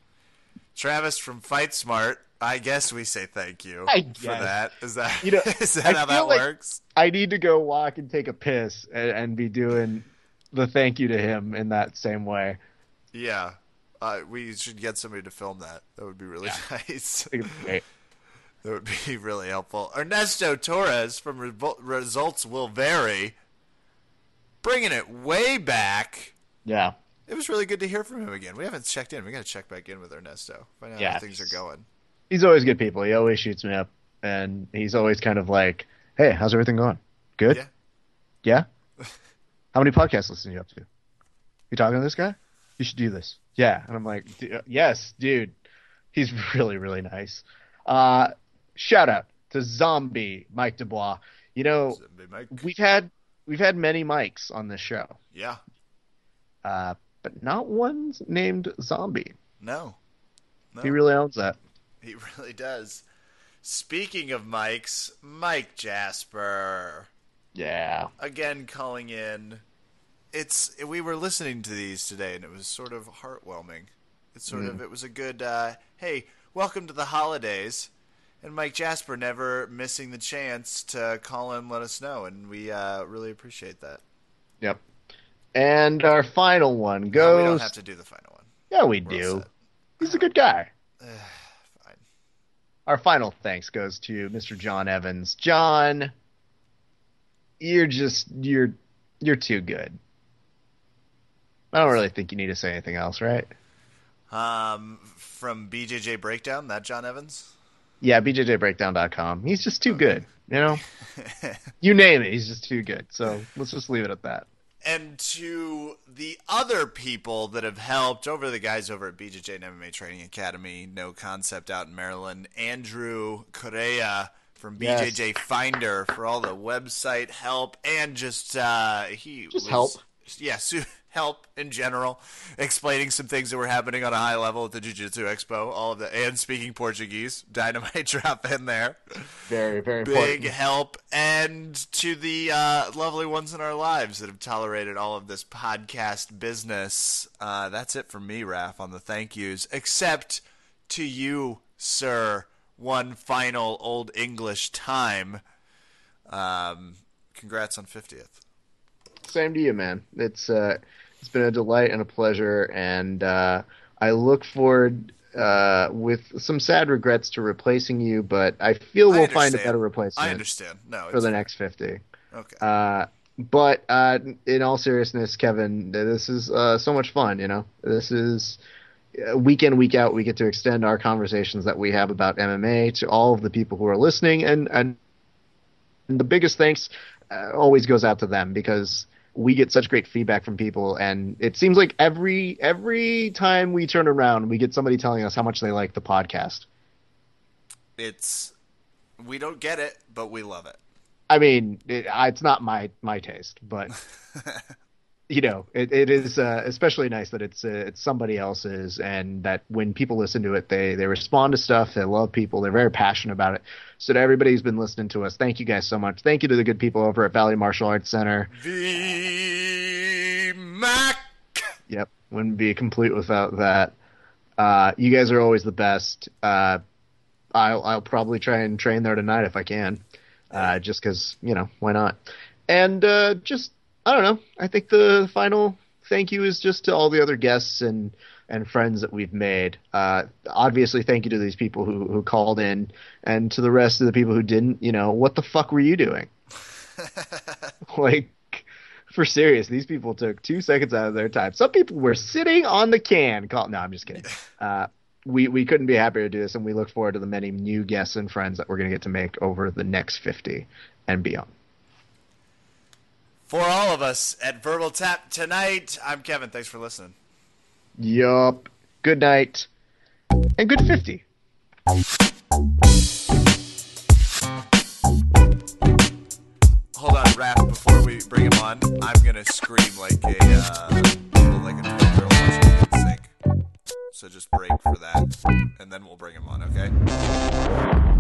Travis from Fight Smart. I guess we say thank you I for that. Is that You know, is that I how that like works? I need to go walk and take a piss and, and be doing the thank you to him in that same way. Yeah. Uh, we should get somebody to film that. That would be really nice. Think it'd be great. That would be really helpful. Ernesto Torres from Revol- Results Will Vary, bringing it way back. Yeah. It was really good to hear from him again. We haven't checked in. We got to check back in with Ernesto. Find out Yeah. how things are going. He's always good people. He always shoots me up and he's always kind of like, Hey, how's everything going? Good? Yeah. Yeah? How many podcasts listen you up to? You talking to this guy? You should do this. Yeah. And I'm like, "D- yes, dude. He's really, really nice. Uh, shout out to Zombie Mike Dubois. You know, Mike. we've had we've had many mics on this show, Yeah. uh, but not one named Zombie. No. No. He really owns that. He really does. Speaking of mics, Mike Jasper Yeah. again calling in. It's we were listening to these today, and it was sort of heartwarming. It's sort Mm. of it was a good. Uh, hey, welcome to the holidays, and Mike Jasper never missing the chance to call in, and let us know, and we uh, really appreciate that. Yep. And our final one No, goes. we don't have to do the final one. Yeah, we We're do. He's a good guy. Fine. Our final thanks goes to Mr. John Evans. John, you're just you're you're too good. I don't really think you need to say anything else, right? Um, from BJJ Breakdown, that John Evans. Yeah, bjjbreakdown.com. He's just too good, you know? you name it, he's just too good. So let's just leave it at that. and to the other people that have helped over the guys over at BJJ and MMA Training Academy, No Concept out in Maryland, Andrew Correa from Yes. BJJ Finder for all the website help and just uh, he Just was- help. Yes, help in general, explaining some things that were happening on a high level at the Jiu Jitsu Expo, all of the and speaking Portuguese, dynamite drop in there. Very, very big important. help. And to the uh, lovely ones in our lives that have tolerated all of this podcast business. Uh, that's it for me Raph on the thank yous. Except to you sir one final old english time. Um, congrats on 50th Same to you, man. It's uh, it's been a delight and a pleasure, and uh, I look forward uh, with some sad regrets to replacing you, but I feel we'll find a better replacement. I understand. No, for the next fifty. Okay. Uh, but uh, in all seriousness, Kevin, this is uh, so much fun. You know, this is uh, week in week out. We get to extend our conversations that we have about MMA to all of the people who are listening, and and, and the biggest thanks uh, always goes out to them because we get such great feedback from people, and it seems like every every time we turn around, we get somebody telling us how much they like the podcast. it's we don't get it but we love it I mean, it, it's not my my taste, but you know, it, it is uh, especially nice that it's uh, it's somebody else's, and that when people listen to it, they they respond to stuff. They love people. They're very passionate about it. So to everybody who's been listening to us, thank you guys so much. Thank you to the good people over at Valley Martial Arts Center. The Mac Yep, wouldn't be complete without that. Uh, you guys are always the best. Uh, I'll I'll probably try and train there tonight if I can, uh, just because you know why not. And uh, just I don't know. I think the final thank you is just to all the other guests and and friends that we've made. Uh, obviously, thank you to these people who who called in, and to the rest of the people who didn't. You know, what the fuck were you doing? like for serious, these people took two seconds out of their time. Some people were sitting on the can. Call no, I'm just kidding. Uh, we we couldn't be happier to do this, and we look forward to the many new guests and friends that we're going to get to make over the next 50 and beyond. For all of us at verbal tap tonight. I'm kevin. Thanks for listening. Yup. Good night. And good 50. hold on Raph before we bring him on i'm gonna scream like a uh, like a 12 year old watching so just break for that and then we'll bring him on okay